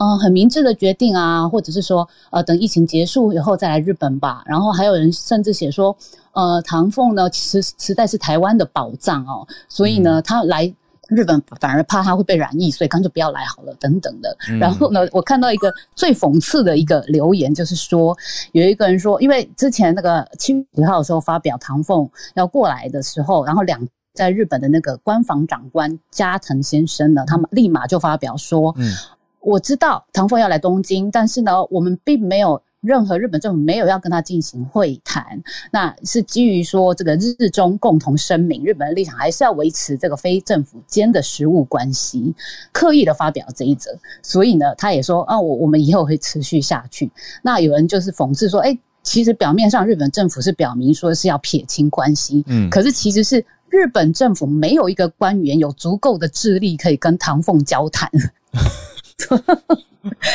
嗯、呃，很明智的决定啊，或者是说，呃，等疫情结束以后再来日本吧。然后还有人甚至写说，呃，唐凤呢，其实实在是台湾的宝藏哦，所以呢，他来日本反而怕他会被染疫，所以干脆不要来好了，等等的。嗯、然后呢，我看到一个最讽刺的一个留言，就是说，有一个人说，因为之前那个七月十号的时候发表唐凤要过来的时候，然后两在日本的那个官房长官加藤先生呢，他们立马就发表说，嗯。我知道唐凤要来东京，但是呢，我们并没有任何日本政府没有要跟他进行会谈，那是基于说这个日中共同声明，日本的立场还是要维持这个非政府间的实务关系，刻意的发表这一则，所以呢，他也说啊，我我们以后会持续下去。那有人就是讽刺说，哎，其实表面上日本政府是表明说是要撇清关系，嗯，可是其实是日本政府没有一个官员有足够的智力可以跟唐凤交谈。(laughs)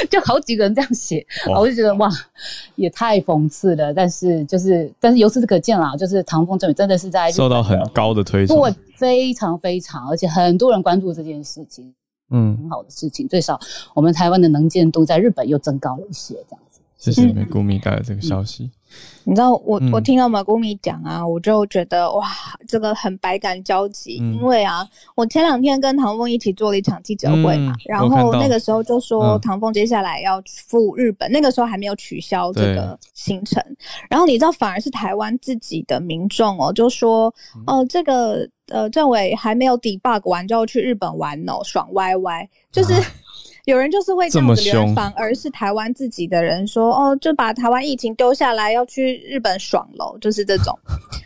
就好几个人这样写，我就觉得哇，也太讽刺了。但是就是，但是由此可见啦，就是唐凤政委真的是在受到很高的推崇，对，非常非常，而且很多人关注这件事情，嗯，很好的事情。最少我们台湾的能见度在日本又增高了一些，这样子。谢谢 Megumi 带来这个消息。嗯你知道我我听到 Megumi 讲啊，我就觉得哇，这个很百感交集。嗯、因为啊，我前两天跟唐凤一起做了一场记者会嘛，嗯、然后那个时候就说唐凤接下来要赴日本，嗯、那个时候还没有取消这个行程。然后你知道，反而是台湾自己的民众哦，就说哦、呃，这个呃政委还没有 debug 完就要去日本玩哦，爽歪歪，就是。(laughs) 啊有人就是会这样子留言，反而是台湾自己的人说哦，就把台湾疫情丢下来要去日本爽喽，就是这种。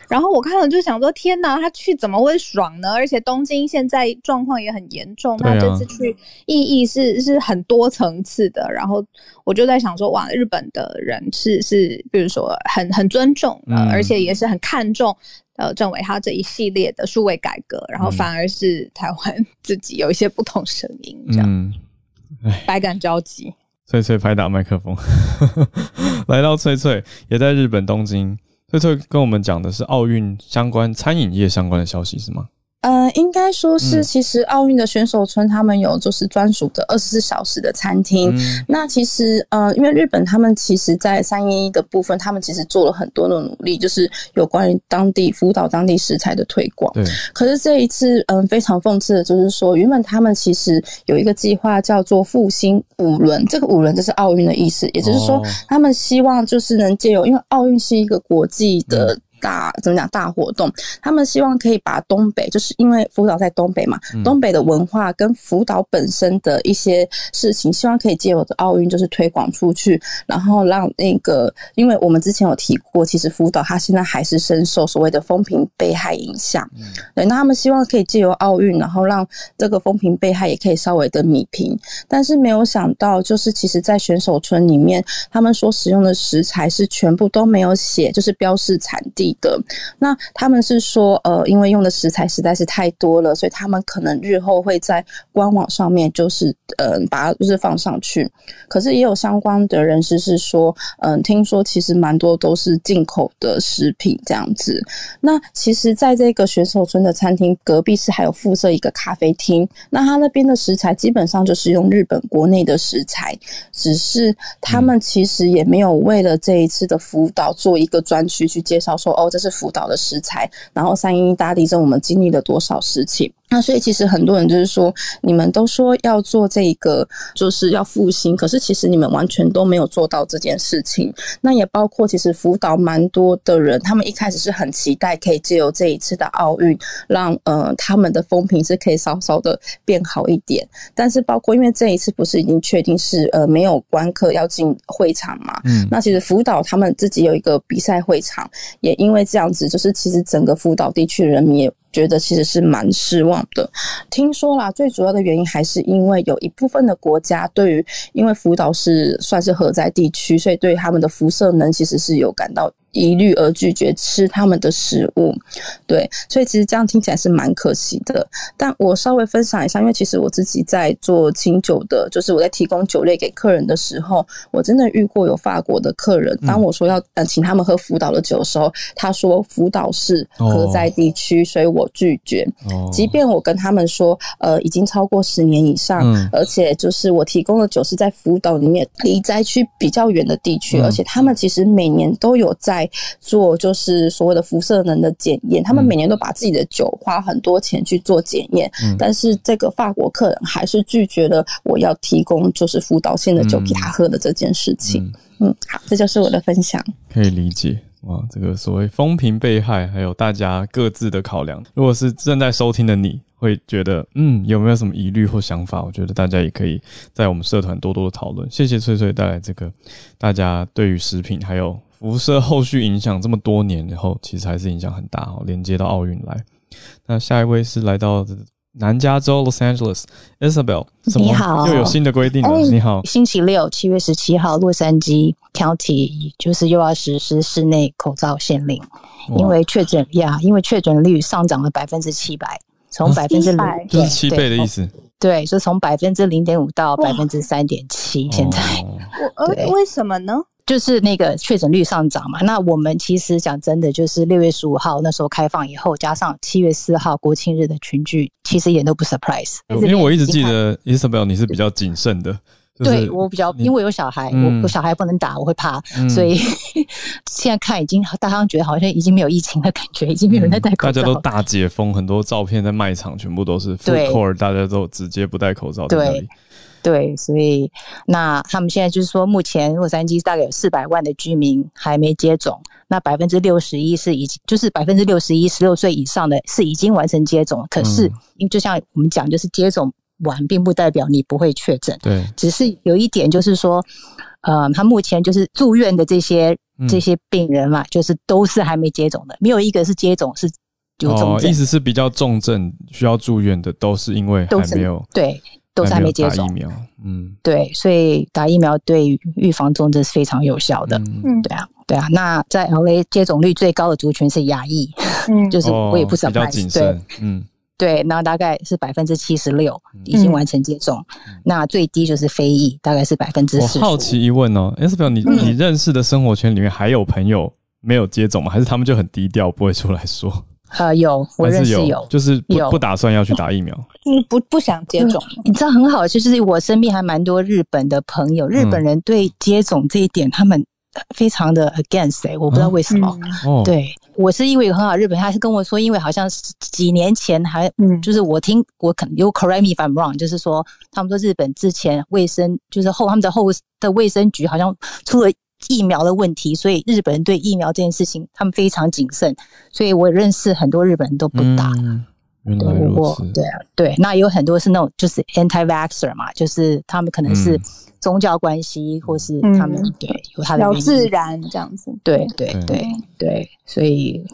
然后我看了就想说，天哪，他去怎么会爽呢？而且东京现在状况也很严重，那这次去意义是是很多层次的。然后我就在想说，哇，日本的人是是，比如说很很尊重，呃，而且也是很看重呃政委他这一系列的数位改革，然后反而是台湾 (laughs) 自己有一些不同声音这样。嗯百感交集，翠翠拍打麦克风，(laughs) 来到翠翠也在日本东京。翠翠跟我们讲的是奥运相关餐饮业相关的消息是吗？呃，应该说是，其实奥运的选手村他们有就是专属的二十四小时的餐厅。嗯、那其实呃，因为日本他们其实，在三一一的部分，他们其实做了很多的努力，就是有关于当地辅导当地食材的推广。对。可是这一次，嗯、呃，非常讽刺的就是说，原本他们其实有一个计划叫做复兴五轮，这个五轮就是奥运的意思，也就是说，他们希望就是能借由，因为奥运是一个国际的。大怎么讲大活动，他们希望可以把东北，就是因为福岛在东北嘛，嗯、东北的文化跟福岛本身的一些事情，希望可以借由的奥运就是推广出去，然后让那个，因为我们之前有提过，其实福岛它现在还是深受所谓的风评被害影响，嗯、对，那他们希望可以借由奥运，然后让这个风评被害也可以稍微的弭平，但是没有想到，就是其实在选手村里面，他们所使用的食材是全部都没有写，就是标示产地。的那他们是说，呃，因为用的食材实在是太多了，所以他们可能日后会在官网上面就是，呃，把它就是放上去。可是也有相关的人士是说，嗯、呃，听说其实蛮多都是进口的食品这样子。那其实，在这个选手村的餐厅隔壁是还有附设一个咖啡厅，那他那边的食材基本上就是用日本国内的食材，只是他们其实也没有为了这一次的辅导做一个专区去介绍说。哦，这是福岛的食材。然后三一大地震，我们经历了多少事情？那所以其实很多人就是说，你们都说要做这个，就是要复兴，可是其实你们完全都没有做到这件事情。那也包括其实福岛蛮多的人，他们一开始是很期待可以借由这一次的奥运，让呃他们的风评是可以稍稍的变好一点。但是包括因为这一次不是已经确定是呃没有观客要进会场嘛？嗯。那其实福岛他们自己有一个比赛会场，也因为这样子，就是其实整个福岛地区人民也。觉得其实是蛮失望的。听说啦，最主要的原因还是因为有一部分的国家对于，因为福岛是算是核灾地区，所以对他们的辐射能其实是有感到。疑虑而拒绝吃他们的食物，对，所以其实这样听起来是蛮可惜的。但我稍微分享一下，因为其实我自己在做清酒的，就是我在提供酒类给客人的时候，我真的遇过有法国的客人，当我说要呃请他们喝福岛的酒的时候，他说福岛是核灾地区，所以我拒绝。即便我跟他们说，呃，已经超过十年以上，而且就是我提供的酒是在福岛里面离灾区比较远的地区，而且他们其实每年都有在。做就是所谓的辐射能的检验，他们每年都把自己的酒花很多钱去做检验，嗯、但是这个法国客人还是拒绝了我要提供就是福岛县的酒给他喝的这件事情。嗯，嗯，好，这就是我的分享。可以理解哇，这个所谓风评被害，还有大家各自的考量。如果是正在收听的你，会觉得嗯，有没有什么疑虑或想法？我觉得大家也可以在我们社团多多的讨论。谢谢翠翠带来这个大家对于食品还有。辐射后续影响这么多年以后，其实还是影响很大哦。连接到奥运来，那下一位是来到南加州 Los Angeles，Isabel，你好，又有新的规定了。你好，星期六七月十七号，洛杉矶 County 就是又要实施室内口罩限令，因为确诊呀，因为确诊率上涨了百分之七百，从百分之零，就是七倍的意思。对，就从百分之零点五到百分之三点七。现在，我呃，为什么呢？就是那个确诊率上涨嘛，那我们其实讲真的，就是六月十五号那时候开放以后，加上七月四号国庆日的群聚，其实一点都不 surprise。因为我一直记得 Isabel 你是比较谨慎的，对我比较，因为有小孩，我我小孩不能打，我会怕，所以现在看已经大家觉得好像已经没有疫情的感觉，已经没有人在戴口罩，大家都大解封，很多照片在卖场全部都是 food court，大家都直接不戴口罩在那里。对，所以那他们现在就是说，目前洛杉矶大概有四百万的居民还没接种，那百分之六十一是已经，就是百分之六十一十六岁以上的是已经完成接种。可是，因为就像我们讲，就是接种完并不代表你不会确诊。对，只是有一点就是说，呃，他目前就是住院的这些这些病人嘛，就是都是还没接种的，没有一个是接种是有重症。哦，意思是比较重症需要住院的，都是因为还没有对。都是还没接种疫苗，嗯，对，所以打疫苗对预防重症是非常有效的，嗯，对啊，对啊。那在 LA 接种率最高的族群是亚裔，嗯，(laughs) 就是我也不知道，比较谨慎，嗯，对，那大概是百分之七十六已经完成接种，那最低就是非裔，大概是百分之四。我好奇一问哦，Isabel，你你认识的生活圈里面还有朋友没有接种吗？还是他们就很低调，不会出来说？呃，有，我认识有，有就是不有不打算要去打疫苗，(laughs) 嗯，不不想接种。你知道很好，就是我身边还蛮多日本的朋友，日本人对接种这一点他们非常的 against，欸，我不知道为什么。嗯、对，我是因为有很好日本，他是跟我说，因为好像是几年前还，嗯，就是我听我可能有 correct me if I'm wrong，就是说他们说日本之前卫生就是后他们的后的卫生局好像出了。疫苗的问题，所以日本人对疫苗这件事情他们非常谨慎，所以我认识很多日本人都不打。嗯原来如此。对啊，对，那有很多是那种就是 anti-vaxxer 嘛，就是他们可能是宗教关系，嗯、或是他们、嗯、对有他的比较自然这样子。对对对对，对，所以。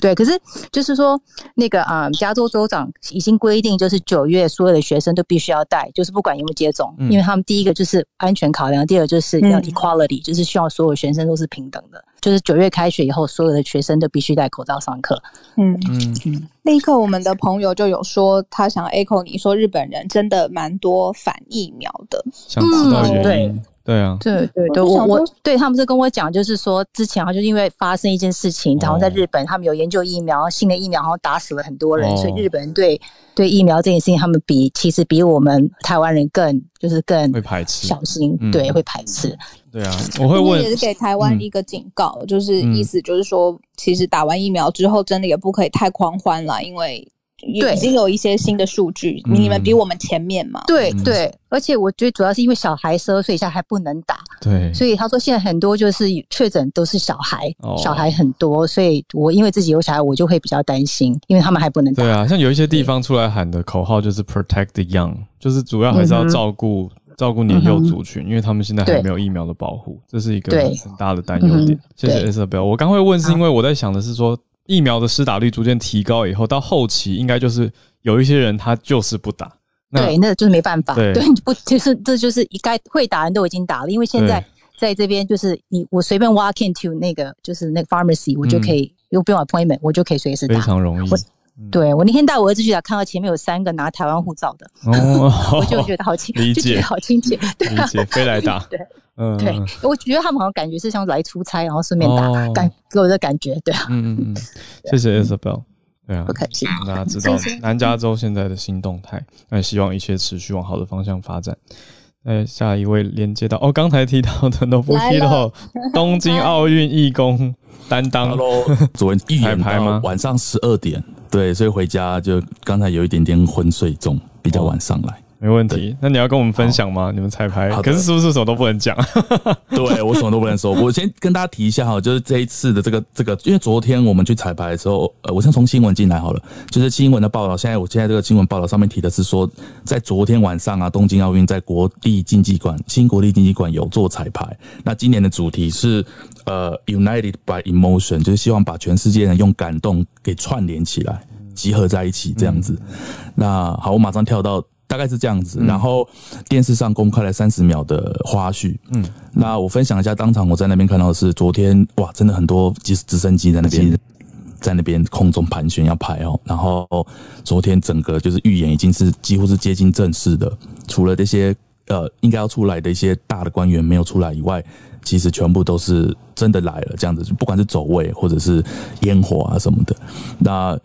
对，可是就是说，那个啊、嗯，加州州长已经规定，就是九月所有的学生都必须要戴，就是不管有没有接种，嗯、因为他们第一个就是安全考量，第二个就是要 equality，、嗯、就是希望所有学生都是平等的。就是九月开学以后，所有的学生都必须戴口罩上课。嗯嗯嗯。立刻，我们的朋友就有说，他想 echo 你说，日本人真的蛮多反疫苗的。想知道原因。嗯、对。啊，对对对，我我对他们是跟我讲，就是说之前好像就因为发生一件事情，然后在日本他们有研究疫苗，新的疫苗然后打死了很多人，哦、所以日本人对对疫苗这件事情，他们比其实比我们台湾人更就是更会排斥，小心，对，会排斥。对啊，我会问，也是给台湾一个警告，嗯、就是意思就是说，其实打完疫苗之后，真的也不可以太狂欢了，因为。对，已经有一些新的数据，你们比我们前面嘛？对对，而且我觉得主要是因为小孩十二岁以下还不能打，对，所以他说现在很多就是确诊都是小孩，哦、小孩很多，所以我因为自己有小孩，我就会比较担心，因为他们还不能打。对啊，像有一些地方出来喊的口号就是 Protect the Young，就是主要还是要照顾、嗯、照顾年幼族群，嗯、因为他们现在还没有疫苗的保护，对这是一个很大的担忧点。谢谢 Isabel，我刚会问是因为我在想的是说。疫苗的施打率逐渐提高以后，到后期应该就是有一些人他就是不打，对，那就是没办法，对，不就是这就是一该会打人都已经打了，因为现在在这边就是你我随便 walk into 那个就是那个 pharmacy，我就可以又不用 appointment，我就可以随时打，非常容易。对我那天带我儿子去打，看到前面有三个拿台湾护照的，哦。(laughs) 我就觉得好亲，(laughs) 就觉得好亲切，理解，飞来打，(laughs) 对。嗯，对，我觉得他们好像感觉是像来出差，然后顺便打，哦、感给我的感觉，对。啊。嗯嗯。嗯，谢谢 Isabel，对啊，不客气。大家知道南加州现在的新动态，那希望一切持续往好的方向发展。哎，下一位连接到哦，刚才提到的 Nobuhiro 东京奥运义工担当，Hello，昨天彩排吗？晚上十二点，对，所以回家就刚才有一点点昏睡中，比较晚上来。哦没问题，那你要跟我们分享吗？你们彩排，可是是不是什么都不能讲？(laughs) 对，我什么都不能说。我先跟大家提一下哈，就是这一次的这个这个，因为昨天我们去彩排的时候，呃，我先从新闻进来好了。就是新闻的报道，现在我现在这个新闻报道上面提的是说，在昨天晚上啊，东京奥运在国立竞技馆新国立竞技馆有做彩排。那今年的主题是呃，United by Emotion，就是希望把全世界人用感动给串联起来，集合在一起这样子。嗯、那好，我马上跳到。大概是这样子，然后电视上公开了三十秒的花絮。嗯，那我分享一下，当场我在那边看到的是昨天哇，真的很多机直升机在那边，在那边空中盘旋要拍哦。然后昨天整个就是预演已经是几乎是接近正式的，除了这些呃应该要出来的一些大的官员没有出来以外，其实全部都是真的来了。这样子，不管是走位或者是烟火啊什么的，那。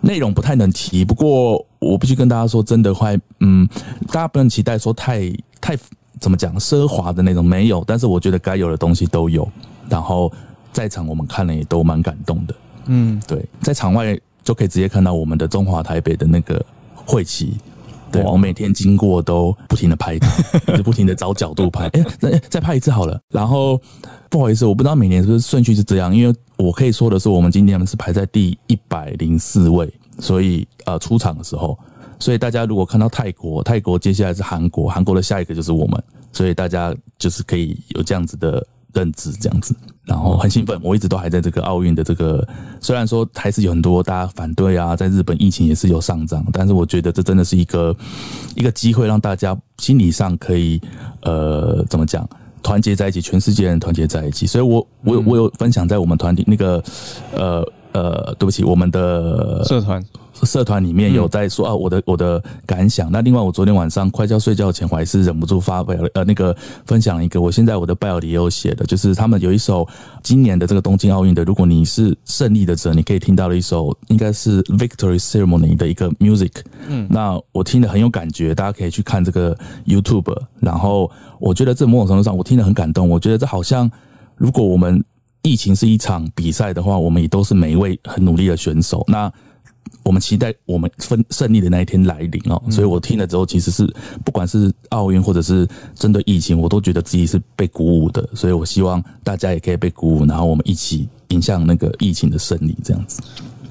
内容不太能提，不过我必须跟大家说，真的快，嗯，大家不能期待说太太怎么讲奢华的那种没有，但是我觉得该有的东西都有。然后在场我们看了也都蛮感动的，嗯，对，在场外就可以直接看到我们的中华台北的那个会旗，对，我每天经过都不停的拍它，(laughs) 就不停的找角度拍，哎，再再拍一次好了。然后不好意思，我不知道每年是不是顺序是这样，因为。我可以说的是，我们今天是排在第一百零四位，所以呃出场的时候，所以大家如果看到泰国，泰国接下来是韩国，韩国的下一个就是我们，所以大家就是可以有这样子的认知，这样子，然后很兴奋，我一直都还在这个奥运的这个，虽然说还是有很多大家反对啊，在日本疫情也是有上涨，但是我觉得这真的是一个一个机会，让大家心理上可以呃怎么讲？团结在一起，全世界人团结在一起，所以我我有我有分享在我们团体那个呃呃，对不起，我们的社团。社团里面有在说啊，我的我的感想。那另外，我昨天晚上快要睡觉前，我还是忍不住发表了呃那个分享了一个，我现在我的 bio 里也有写的，就是他们有一首今年的这个东京奥运的，如果你是胜利的者，你可以听到的一首，应该是 Victory Ceremony 的一个 music。嗯，那我听得很有感觉，大家可以去看这个 YouTube。然后我觉得这某种程度上，我听得很感动。我觉得这好像，如果我们疫情是一场比赛的话，我们也都是每一位很努力的选手。那我们期待我们分胜利的那一天来临哦。所以我听了之后，其实是不管是奥运或者是针对疫情，我都觉得自己是被鼓舞的。所以我希望大家也可以被鼓舞，然后我们一起迎向那个疫情的胜利，这样子。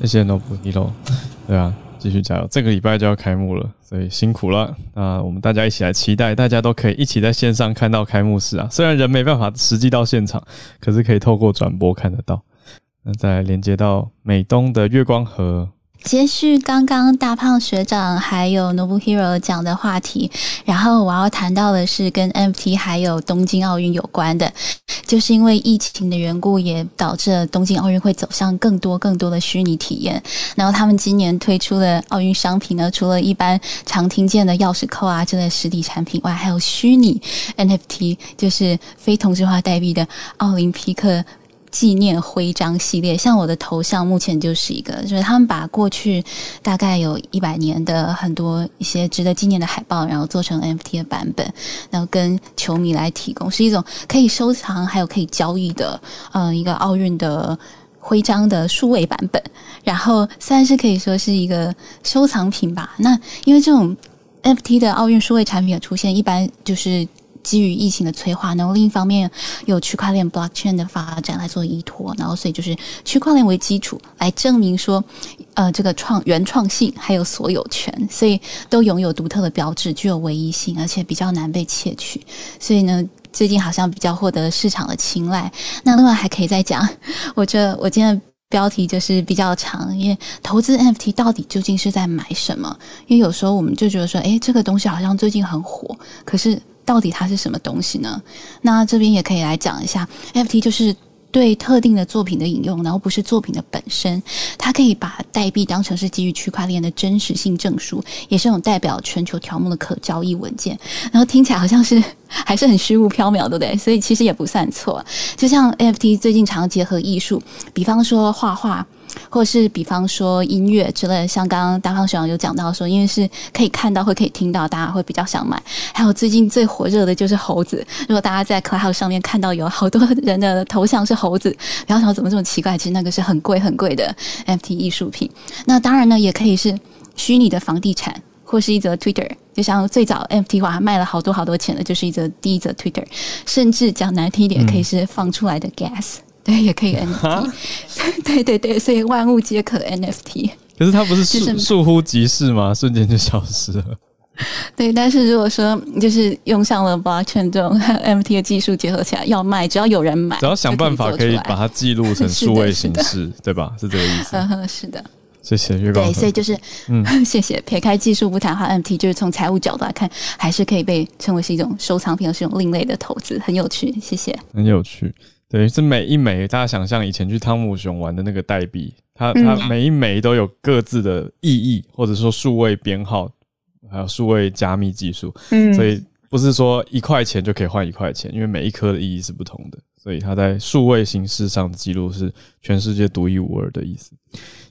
谢谢 Nobuhiro，(laughs) 对啊，继续加油！这个礼拜就要开幕了，所以辛苦了。那我们大家一起来期待，大家都可以一起在线上看到开幕式啊。虽然人没办法实际到现场，可是可以透过转播看得到。那再连接到美东的月光河。接续刚刚大胖学长还有 Noble Hero 讲的话题，然后我要谈到的是跟 NFT 还有东京奥运有关的，就是因为疫情的缘故，也导致了东京奥运会走向更多更多的虚拟体验。然后他们今年推出的奥运商品呢，除了一般常听见的钥匙扣啊这类实体产品外，还有虚拟 NFT，就是非同质化代币的奥林匹克。纪念徽章系列，像我的头像目前就是一个，就是他们把过去大概有一百年的很多一些值得纪念的海报，然后做成 NFT 的版本，然后跟球迷来提供，是一种可以收藏还有可以交易的，嗯，一个奥运的徽章的数位版本。然后算是可以说是一个收藏品吧。那因为这种 NFT 的奥运数位产品的出现，一般就是。基于疫情的催化，然后另一方面有区块链 blockchain 的发展来做依托，然后所以就是区块链为基础来证明说，呃，这个创原创性还有所有权，所以都拥有独特的标志，具有唯一性，而且比较难被窃取。所以呢，最近好像比较获得市场的青睐。那另外还可以再讲，我这我今天的标题就是比较长，因为投资 NFT 到底究竟是在买什么？因为有时候我们就觉得说，诶，这个东西好像最近很火，可是。到底它是什么东西呢？那这边也可以来讲一下，NFT 就是对特定的作品的引用，然后不是作品的本身。它可以把代币当成是基于区块链的真实性证书，也是一种代表全球条目的可交易文件。然后听起来好像是 (laughs) 还是很虚无缥缈，对不对？所以其实也不算错。就像 NFT 最近常结合艺术，比方说画画。或者是比方说音乐之类的，像刚刚大胖学长有讲到说，因为是可以看到或可以听到，大家会比较想买。还有最近最火热的就是猴子，如果大家在 Clubhouse 上面看到有好多人的头像是猴子，不要想怎么这么奇怪，其实那个是很贵很贵的 NFT 艺术品。那当然呢，也可以是虚拟的房地产，或是一则 Twitter，就像最早 NFT 哇卖了好多好多钱的，就是一则第一则 Twitter，甚至讲难听一点，可以是放出来的 Gas。嗯对，也可以 NFT，(laughs) 对对对，所以万物皆可 NFT。可是它不是倏倏忽即逝吗？瞬间就消失了。(laughs) 对，但是如果说就是用上了 Blockchain 这种 NFT 的技术结合起来，要卖，只要有人买，只要想办法可以把它记录成数位形式，(laughs) 对吧？是这个意思。嗯哼，是的。谢谢月光。对，所以就是，嗯，谢谢。撇开技术不谈的话，NFT 就是从财务角度来看，还是可以被称为是一种收藏品，是一种另类的投资，很有趣。谢谢。很有趣。对，是每一枚，大家想象以前去汤姆熊玩的那个代币，它它每一枚都有各自的意义，或者说数位编号，还有数位加密技术。嗯，所以不是说一块钱就可以换一块钱，因为每一颗的意义是不同的，所以它在数位形式上的记录是全世界独一无二的意思。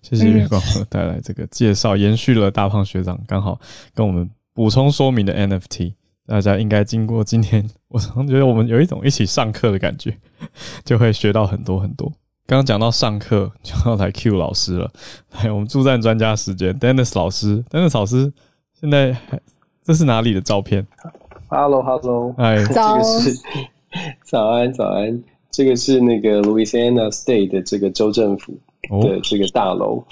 谢谢月光带来这个介绍，延续了大胖学长刚好跟我们补充说明的 NFT。大家应该经过今天，我常觉得我们有一种一起上课的感觉，(laughs) 就会学到很多很多。刚刚讲到上课，就要来 Q 老师了。来，(laughs) 我们助战专家时间，Dennis 老师，Dennis 老师，现在这是哪里的照片？Hello，Hello，哎，(laughs) 这个是早安，早安，这个是那个 Louisiana State 的这个州政府的这个大楼。Oh.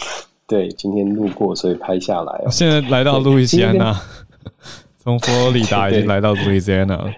对，今天路过，所以拍下来哦。现在来到路易斯安那。从佛罗里达已经来到路易斯安那了。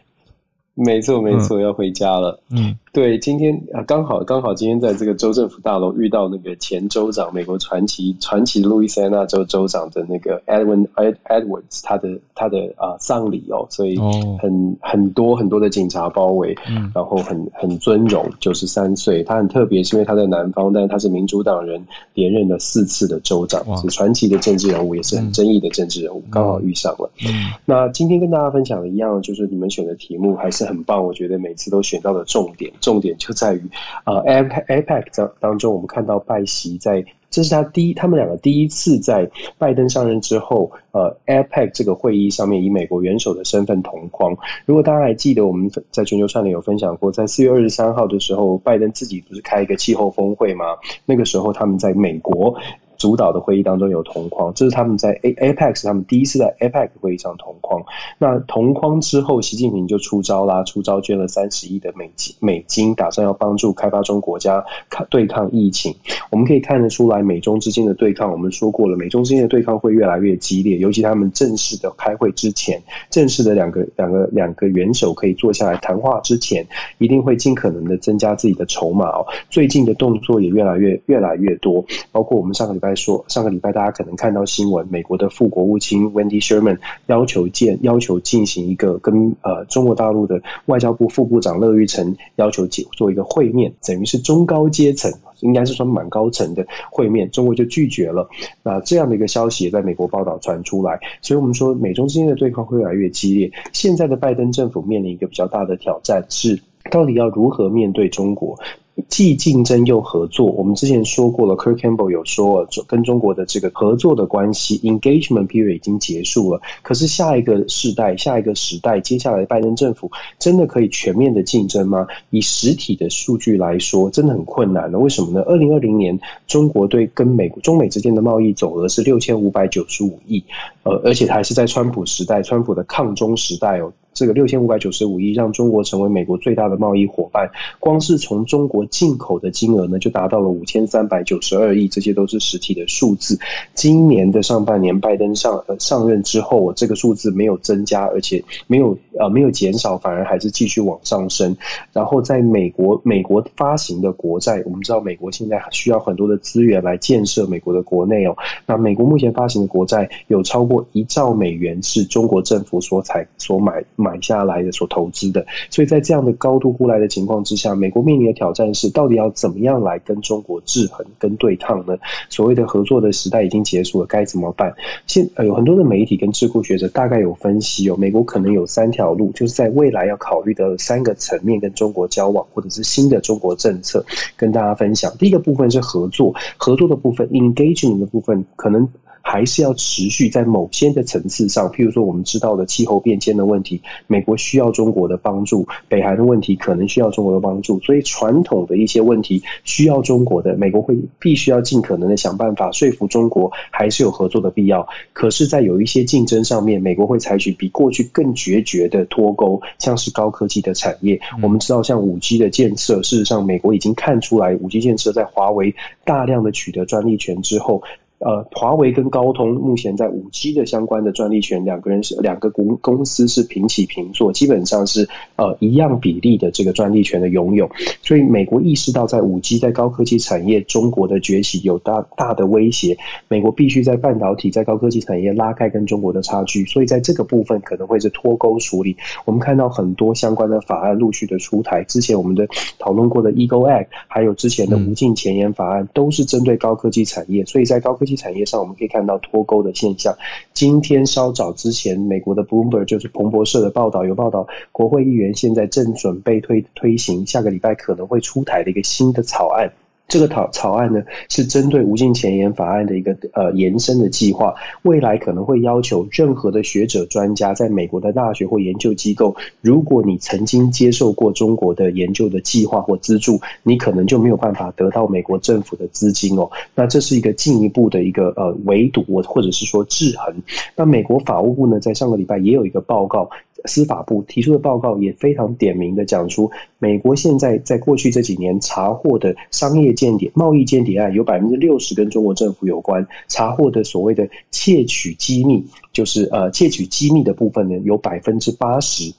没错，没错，要回家了。嗯，对，今天啊，刚好刚好今天在这个州政府大楼遇到那个前州长，美国传奇传奇路易斯安那州州长的那个 Edwin Edwards，他的他的啊丧礼哦，所以很很多很多的警察包围，嗯，然后很很尊荣，九十三岁，他很特别，是因为他在南方，但是他是民主党人连任了四次的州长，是传奇的政治人物，也是很争议的政治人物，刚好遇上了。嗯，那今天跟大家分享的一样，就是你们选的题目还是。很棒，我觉得每次都选到了重点，重点就在于，呃，APEC 当当中，我们看到拜习在，这是他第一，他们两个第一次在拜登上任之后，呃，APEC 这个会议上面以美国元首的身份同框。如果大家还记得，我们在全球串联有分享过，在四月二十三号的时候，拜登自己不是开一个气候峰会吗？那个时候他们在美国。主导的会议当中有同框，这是他们在 A APEC 他们第一次在 APEC 会议上同框。那同框之后，习近平就出招啦，出招捐了三十亿的美金，美金打算要帮助开发中国家抗对抗疫情。我们可以看得出来，美中之间的对抗，我们说过了，美中之间的对抗会越来越激烈，尤其他们正式的开会之前，正式的两个两个两个元首可以坐下来谈话之前，一定会尽可能的增加自己的筹码哦。最近的动作也越来越越来越多，包括我们上个礼拜说，上个礼拜大家可能看到新闻，美国的副国务卿 Wendy Sherman 要求建要求进行一个跟呃中国大陆的外交部副部长乐玉成要求做一个会面，等于是中高阶层。应该是说蛮高层的会面，中国就拒绝了。那这样的一个消息也在美国报道传出来，所以我们说美中之间的对抗会越来越激烈。现在的拜登政府面临一个比较大的挑战是，到底要如何面对中国？既竞争又合作，我们之前说过了 Kirk Campbell 有说，跟中国的这个合作的关系 （engagement period） 已经结束了。可是下一个世代、下一个时代，接下来拜登政府真的可以全面的竞争吗？以实体的数据来说，真的很困难了。为什么呢？二零二零年，中国对跟美、中美之间的贸易总额是六千五百九十五亿，呃，而且它还是在川普时代，川普的抗中时代哦。这个六千五百九十五亿让中国成为美国最大的贸易伙伴，光是从中国进口的金额呢，就达到了五千三百九十二亿，这些都是实体的数字。今年的上半年，拜登上呃上任之后，这个数字没有增加，而且没有呃没有减少，反而还是继续往上升。然后，在美国美国发行的国债，我们知道美国现在需要很多的资源来建设美国的国内哦。那美国目前发行的国债有超过一兆美元是中国政府所采所买买。下来的所投资的，所以在这样的高度呼来的情况之下，美国面临的挑战是，到底要怎么样来跟中国制衡、跟对抗呢？所谓的合作的时代已经结束了，该怎么办？现呃有很多的媒体跟智库学者大概有分析哦，美国可能有三条路，就是在未来要考虑的三个层面跟中国交往，或者是新的中国政策跟大家分享。第一个部分是合作，合作的部分 engagement 的部分可能。还是要持续在某些的层次上，譬如说我们知道的气候变迁的问题，美国需要中国的帮助；北韩的问题可能需要中国的帮助。所以传统的一些问题需要中国的，美国会必须要尽可能的想办法说服中国，还是有合作的必要。可是，在有一些竞争上面，美国会采取比过去更决绝的脱钩，像是高科技的产业。我们知道，像五 G 的建设，事实上美国已经看出来，五 G 建设在华为大量的取得专利权之后。呃，华为跟高通目前在五 G 的相关的专利权，两个人是两个公公司是平起平坐，基本上是呃一样比例的这个专利权的拥有。所以美国意识到在五 G 在高科技产业中国的崛起有大大的威胁，美国必须在半导体在高科技产业拉开跟中国的差距。所以在这个部分可能会是脱钩处理。我们看到很多相关的法案陆续的出台，之前我们的讨论过的 Eagle Act，还有之前的无尽前沿法案，都是针对高科技产业。所以在高科产业上，我们可以看到脱钩的现象。今天稍早之前，美国的 Bloomberg 就是彭博社的报道有报道，国会议员现在正准备推推行，下个礼拜可能会出台的一个新的草案。这个草草案呢，是针对无尽前沿法案的一个呃延伸的计划，未来可能会要求任何的学者专家在美国的大学或研究机构，如果你曾经接受过中国的研究的计划或资助，你可能就没有办法得到美国政府的资金哦。那这是一个进一步的一个呃围堵，或者是说制衡。那美国法务部呢，在上个礼拜也有一个报告。司法部提出的报告也非常点名的讲出，美国现在在过去这几年查获的商业间谍、贸易间谍案有百分之六十跟中国政府有关，查获的所谓的窃取机密，就是呃窃取机密的部分呢，有百分之八十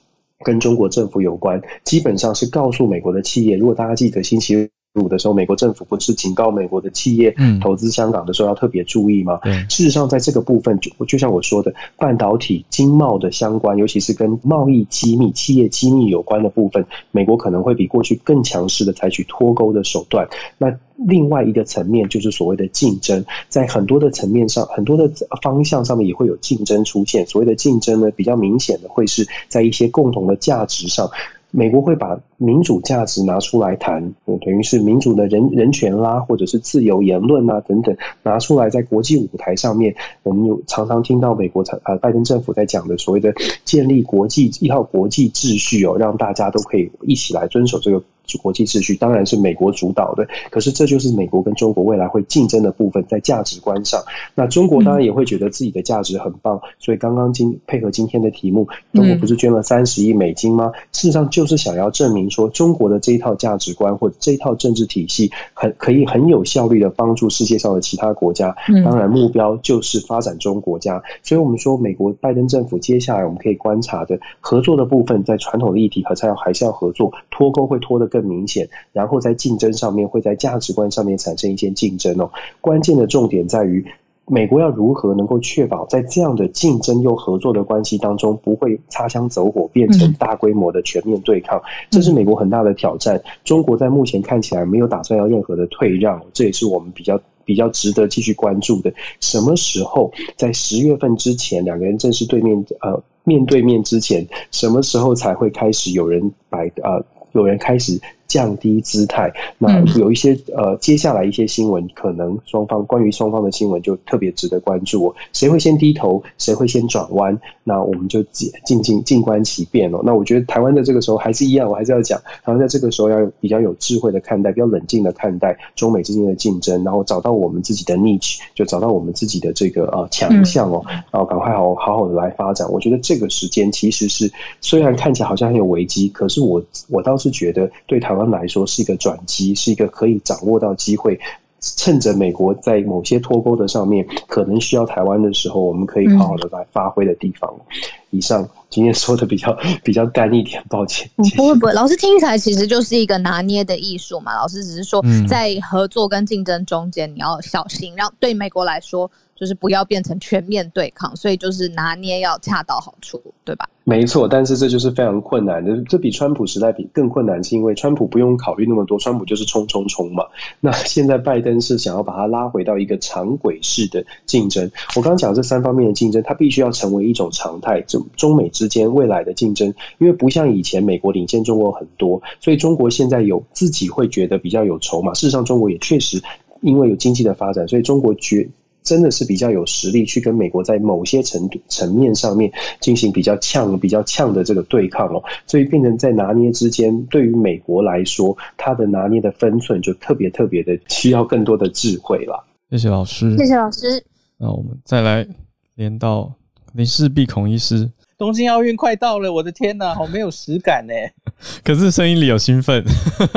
跟中国政府有关，基本上是告诉美国的企业，如果大家记得星期五的时候，美国政府不是警告美国的企业投资香港的时候要特别注意吗？嗯、事实上，在这个部分，就就像我说的，半导体、经贸的相关，尤其是跟贸易机密、企业机密有关的部分，美国可能会比过去更强势的采取脱钩的手段。那另外一个层面就是所谓的竞争，在很多的层面上、很多的方向上面也会有竞争出现。所谓的竞争呢，比较明显的会是在一些共同的价值上。美国会把民主价值拿出来谈，等于是民主的人人权啦，或者是自由言论啊等等，拿出来在国际舞台上面，我们有常常听到美国呃拜登政府在讲的所谓的建立国际一套国际秩序哦，让大家都可以一起来遵守这个。国际秩序当然是美国主导的，可是这就是美国跟中国未来会竞争的部分，在价值观上，那中国当然也会觉得自己的价值很棒，所以刚刚今配合今天的题目，中国不是捐了三十亿美金吗？事实上就是想要证明说，中国的这一套价值观或者这一套政治体系很可以很有效率的帮助世界上的其他国家，当然目标就是发展中国家，所以我们说美国拜登政府接下来我们可以观察的合作的部分，在传统的议题和还要还是要合作，脱钩会脱得更。更明显，然后在竞争上面会在价值观上面产生一些竞争哦。关键的重点在于，美国要如何能够确保在这样的竞争又合作的关系当中，不会擦枪走火，变成大规模的全面对抗。这是美国很大的挑战。中国在目前看起来没有打算要任何的退让，这也是我们比较比较值得继续关注的。什么时候在十月份之前，两个人正式对面呃面对面之前，什么时候才会开始有人摆呃？有人开始降低姿态，那有一些呃，接下来一些新闻，可能双方关于双方的新闻就特别值得关注哦。谁会先低头，谁会先转弯？那我们就静静静静观其变哦。那我觉得台湾在这个时候还是一样，我还是要讲，台湾在这个时候要比较有智慧的看待，比较冷静的看待中美之间的竞争，然后找到我们自己的 niche，就找到我们自己的这个呃强项哦，然后赶快好好好的来发展。我觉得这个时间其实是虽然看起来好像很有危机，可是我我倒是觉得对台湾来说是一个转机，是一个可以掌握到机会，趁着美国在某些脱钩的上面可能需要台湾的时候，我们可以好好的来发挥的地方。嗯、以上今天说的比较比较干一点，抱歉。不会不会，老师听起来其实就是一个拿捏的艺术嘛。老师只是说在合作跟竞争中间，你要小心，让对美国来说就是不要变成全面对抗，所以就是拿捏要恰到好处，对吧？没错，但是这就是非常困难的。这比川普时代比更困难，是因为川普不用考虑那么多，川普就是冲冲冲嘛。那现在拜登是想要把它拉回到一个常轨式的竞争。我刚刚讲这三方面的竞争，它必须要成为一种常态。中中美之间未来的竞争，因为不像以前美国领先中国很多，所以中国现在有自己会觉得比较有筹码。事实上，中国也确实因为有经济的发展，所以中国觉。真的是比较有实力去跟美国在某些程度层面上面进行比较呛、比较呛的这个对抗哦，所以变成在拿捏之间，对于美国来说，它的拿捏的分寸就特别特别的需要更多的智慧了。谢谢老师，谢谢老师。那我们再来连到林氏璧孔医师。东京奥运快到了，我的天哪，好没有实感呢。(laughs) 可是声音里有兴奋，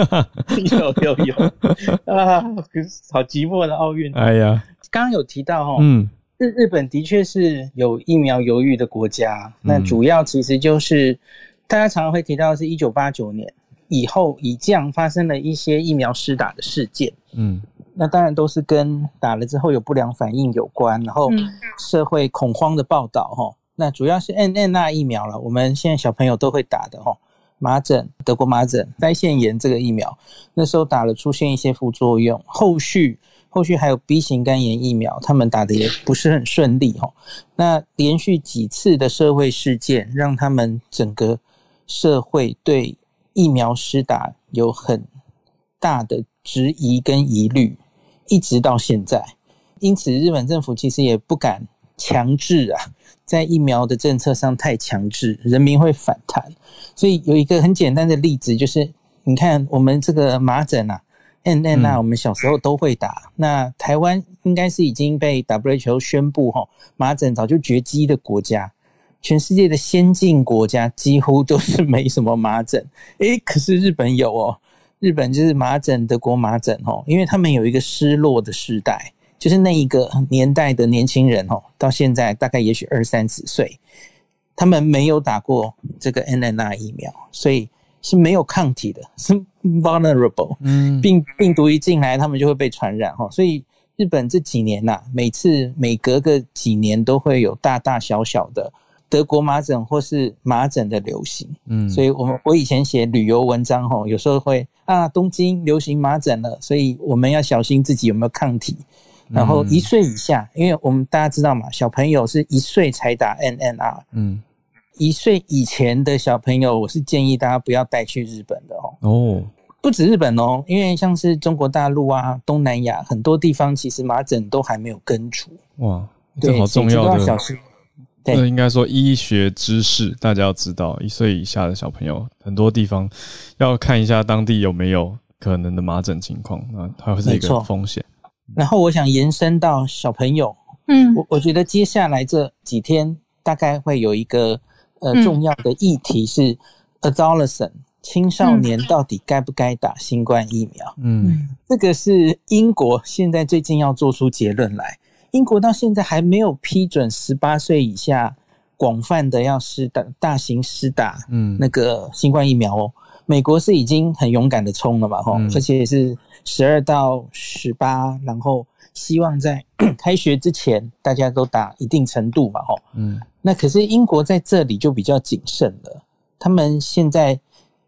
(laughs) 有有有啊，好寂寞的奥运。哎呀。刚刚有提到哈，嗯，日日本的确是有疫苗犹豫的国家，嗯，那主要其实就是大家常常会提到的是一九八九年以后，以降发生了一些疫苗施打的事件，嗯，那当然都是跟打了之后有不良反应有关，然后社会恐慌的报道哈，那主要是 mRNA 疫苗了，我们现在小朋友都会打的哈，麻疹、德国麻疹、腮腺炎这个疫苗，那时候打了出现一些副作用，后续。后续还有 B 型肝炎疫苗，他们打得也不是很顺利哈。那连续几次的社会事件，让他们整个社会对疫苗施打有很大的质疑跟疑虑，一直到现在。因此，日本政府其实也不敢强制啊，在疫苗的政策上太强制，人民会反弹。所以有一个很简单的例子，就是你看我们这个麻疹啊。mRNA 我们小时候都会打。嗯、那台湾应该是已经被 WHO 宣布哈，麻疹早就绝迹的国家。全世界的先进国家几乎都是没什么麻疹。(laughs) 诶，可是日本有哦，日本就是麻疹，德国麻疹哦，因为他们有一个失落的时代，就是那一个年代的年轻人哦，到现在大概也许二三十岁，他们没有打过这个 mRNA 疫苗，所以。是没有抗体的，是 vulnerable。嗯，病病毒一进来，他们就会被传染哈。所以日本这几年呐，每次每隔个几年都会有大大小小的德国麻疹或是麻疹的流行。嗯，所以我们我以前写旅游文章哈，有时候会啊，东京流行麻疹了，所以我们要小心自己有没有抗体。然后一岁以下，因为我们大家知道嘛，小朋友是一岁才打 N N R，。嗯。一岁以前的小朋友，我是建议大家不要带去日本的哦。哦，不止日本哦，因为像是中国大陆啊、东南亚很多地方，其实麻疹都还没有根除。哇，这好重要的。对，应该说医学知识，大家要知道，一岁以下的小朋友，很多地方要看一下当地有没有可能的麻疹情况，啊它会是一个风险。然后我想延伸到小朋友，嗯，我我觉得接下来这几天大概会有一个呃重要的议题是 adolescent 青少年到底该不该打新冠疫苗？嗯，这个是英国现在最近要做出结论来。英国到现在还没有批准十八岁以下广泛的要施打大型施打，嗯，那个新冠疫苗哦。美国是已经很勇敢的冲了嘛，吼，而且是十二到十八，然后希望在 (clears throat) 开学之前大家都打一定程度嘛，吼，嗯。那可是英国在这里就比较谨慎了，他们现在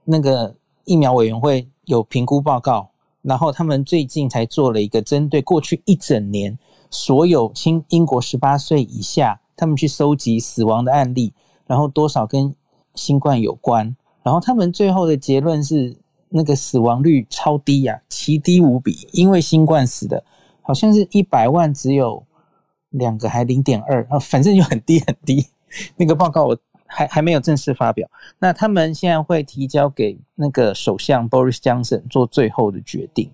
那个疫苗委员会有评估报告，然后他们最近才做了一个针对过去一整年。所有新英国十八岁以下，他们去搜集死亡的案例，然后多少跟新冠有关，然后他们最后的结论是那个死亡率超低呀、奇低无比，因为新冠死的，好像是一百万只有两个还零点二啊，反正就很低很低。(laughs) 那个报告我还还没有正式发表，那他们现在会提交给那个首相 Boris Johnson 做最后的决定。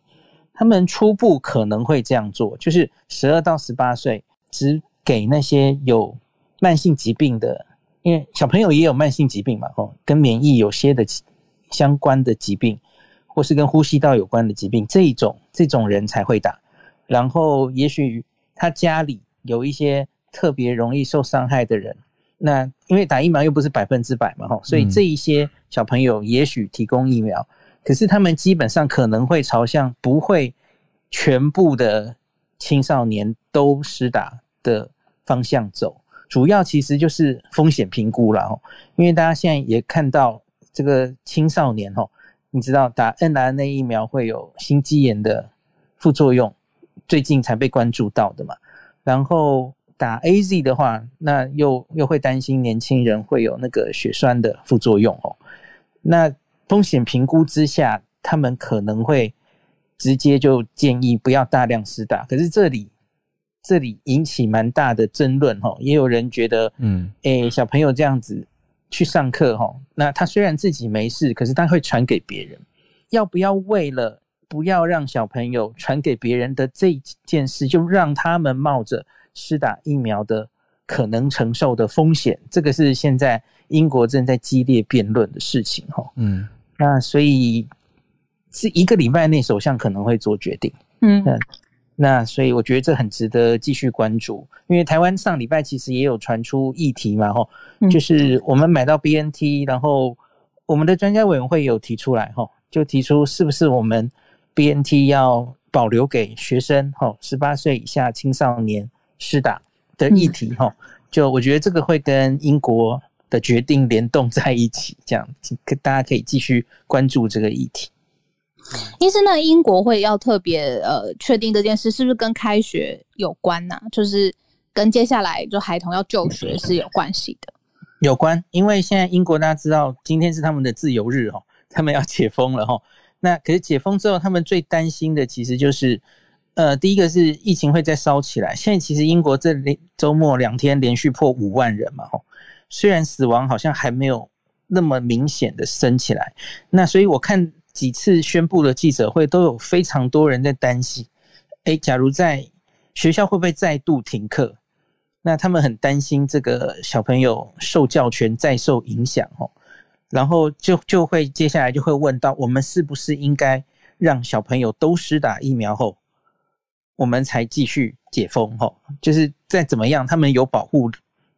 他们初步可能会这样做，就是十二到十八岁只给那些有慢性疾病的，因为小朋友也有慢性疾病嘛，哦，跟免疫有些的相关的疾病，或是跟呼吸道有关的疾病，这一种这种人才会打。然后，也许他家里有一些特别容易受伤害的人，那因为打疫苗又不是百分之百嘛，吼，所以这一些小朋友也许提供疫苗。可是他们基本上可能会朝向不会全部的青少年都施打的方向走，主要其实就是风险评估了哦。因为大家现在也看到这个青少年哦，你知道打 mRNA 疫苗会有心肌炎的副作用，最近才被关注到的嘛。然后打 AZ 的话，那又又会担心年轻人会有那个血栓的副作用哦。那风险评估之下，他们可能会直接就建议不要大量施打。可是这里这里引起蛮大的争论哦，也有人觉得，嗯，诶，小朋友这样子去上课哈，那他虽然自己没事，可是他会传给别人。要不要为了不要让小朋友传给别人的这件事，就让他们冒着施打疫苗的可能承受的风险？这个是现在英国正在激烈辩论的事情哈，嗯。那所以是一个礼拜内，首相可能会做决定。嗯，那所以我觉得这很值得继续关注，因为台湾上礼拜其实也有传出议题嘛，吼，就是我们买到 BNT，然后我们的专家委员会有提出来，吼，就提出是不是我们 BNT 要保留给学生，吼，十八岁以下青少年施打的议题，吼，就我觉得这个会跟英国。的决定联动在一起，这样大家可以继续关注这个议题。医生，那英国会要特别呃确定这件事，是不是跟开学有关呢、啊？就是跟接下来就孩童要就学是有关系的。有关，因为现在英国大家知道，今天是他们的自由日哦，他们要解封了哈。那可是解封之后，他们最担心的其实就是，呃，第一个是疫情会再烧起来。现在其实英国这周末两天连续破五万人嘛，虽然死亡好像还没有那么明显的升起来，那所以我看几次宣布的记者会都有非常多人在担心，诶，假如在学校会不会再度停课？那他们很担心这个小朋友受教权再受影响哦，然后就就会接下来就会问到，我们是不是应该让小朋友都施打疫苗后，我们才继续解封？哦，就是再怎么样，他们有保护。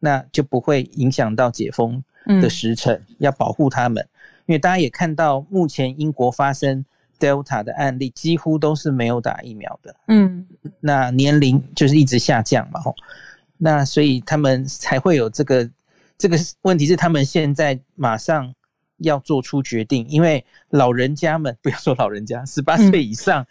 那就不会影响到解封的时辰，嗯、要保护他们，因为大家也看到，目前英国发生 Delta 的案例几乎都是没有打疫苗的，嗯，那年龄就是一直下降嘛，吼，那所以他们才会有这个这个问题是他们现在马上要做出决定，因为老人家们 (laughs) 不要说老人家，十八岁以上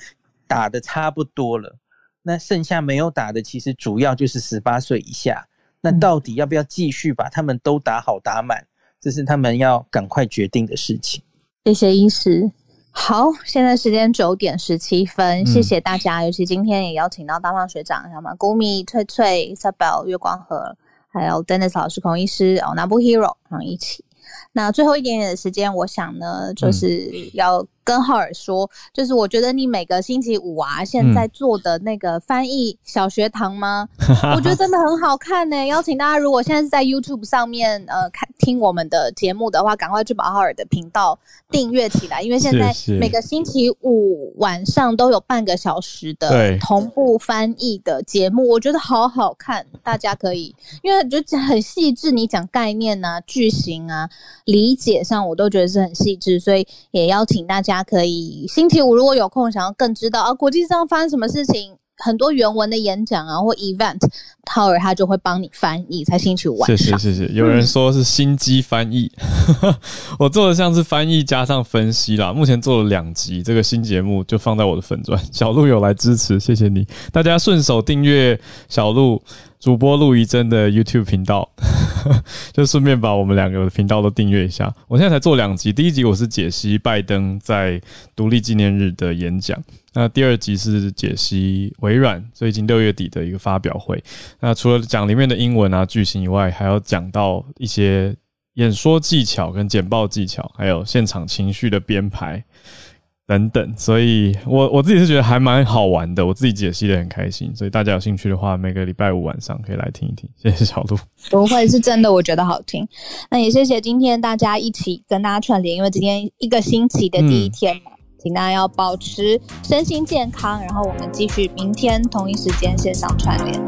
打的差不多了，嗯、那剩下没有打的其实主要就是十八岁以下。那到底要不要继续把他们都打好打满？这是他们要赶快决定的事情。谢谢医师。好，现在时间九点十七分，嗯，谢谢大家，尤其今天也邀请到大胖学长、小马、古米、翠翠、Isabel、月光河，还有 Dennis 老师、孔医师哦，Nabu Hero 然后一起。那最后一点点的时间，我想呢，就是要。跟浩尔说，就是我觉得你每个星期五啊，现在做的那个翻译小学堂吗？嗯、(laughs) 我觉得真的很好看呢。邀请大家，如果现在是在 YouTube 上面呃看听我们的节目的话，赶快去把浩尔的频道订阅起来，因为现在每个星期五晚上都有半个小时的同步翻译的节目，我觉得好好看，大家可以，因为就很细致，你讲概念啊、句型啊、理解上，我都觉得是很细致，所以也邀请大家。大家可以星期五如果有空，想要更知道啊，国际上发生什么事情，很多原文的演讲啊或 event，浩尔他就会帮你翻译。在星期五晚上，谢谢谢谢。有人说是心机翻译，(laughs) 我做的像是翻译加上分析啦。目前做了两集，这个新节目就放在我的粉钻。小鹿有来支持，谢谢你。大家顺手订阅小鹿主播陆怡真的 YouTube 频道，(laughs) 就顺便把我们两个的频道都订阅一下。我现在才做两集，第一集我是解析拜登在独立纪念日的演讲，那第二集是解析微软最近六月底的一个发表会。那除了讲里面的英文啊句型以外，还要讲到一些演说技巧跟简报技巧，还有现场情绪的编排。等等，所以我我自己是觉得还蛮好玩的，我自己解析的很开心，所以大家有兴趣的话，每个礼拜五晚上可以来听一听。谢谢小鹿，不会是真的，我觉得好听。那也谢谢今天大家一起跟大家串联，因为今天一个星期的第一天嘛，嗯、请大家要保持身心健康，然后我们继续明天同一时间线上串联。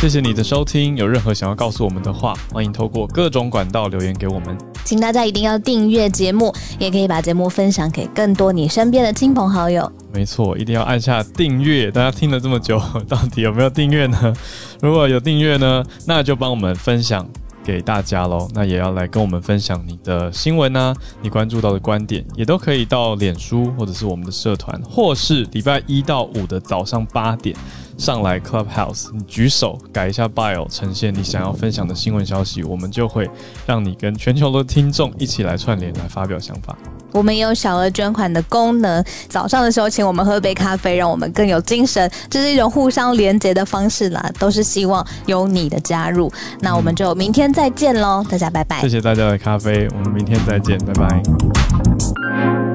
谢谢你的收听，有任何想要告诉我们的话，欢迎透过各种管道留言给我们。请大家一定要订阅节目，也可以把节目分享给更多你身边的亲朋好友。没错，一定要按下订阅。大家听了这么久，(laughs) 到底有没有订阅呢？如果有订阅呢，那就帮我们分享给大家喽。那也要来跟我们分享你的新闻呢，你关注到的观点，也都可以到脸书或者是我们的社团，或是礼拜一到五的早上八点。上来 Clubhouse，你举手改一下 bio，呈现你想要分享的新闻消息，我们就会让你跟全球的听众一起来串联，来发表想法。我们也有小额捐款的功能，早上的时候请我们喝杯咖啡，让我们更有精神，这是一种互相连接的方式啦，都是希望有你的加入。那我们就明天再见喽，大家拜拜。谢谢大家的咖啡，我们明天再见，拜拜。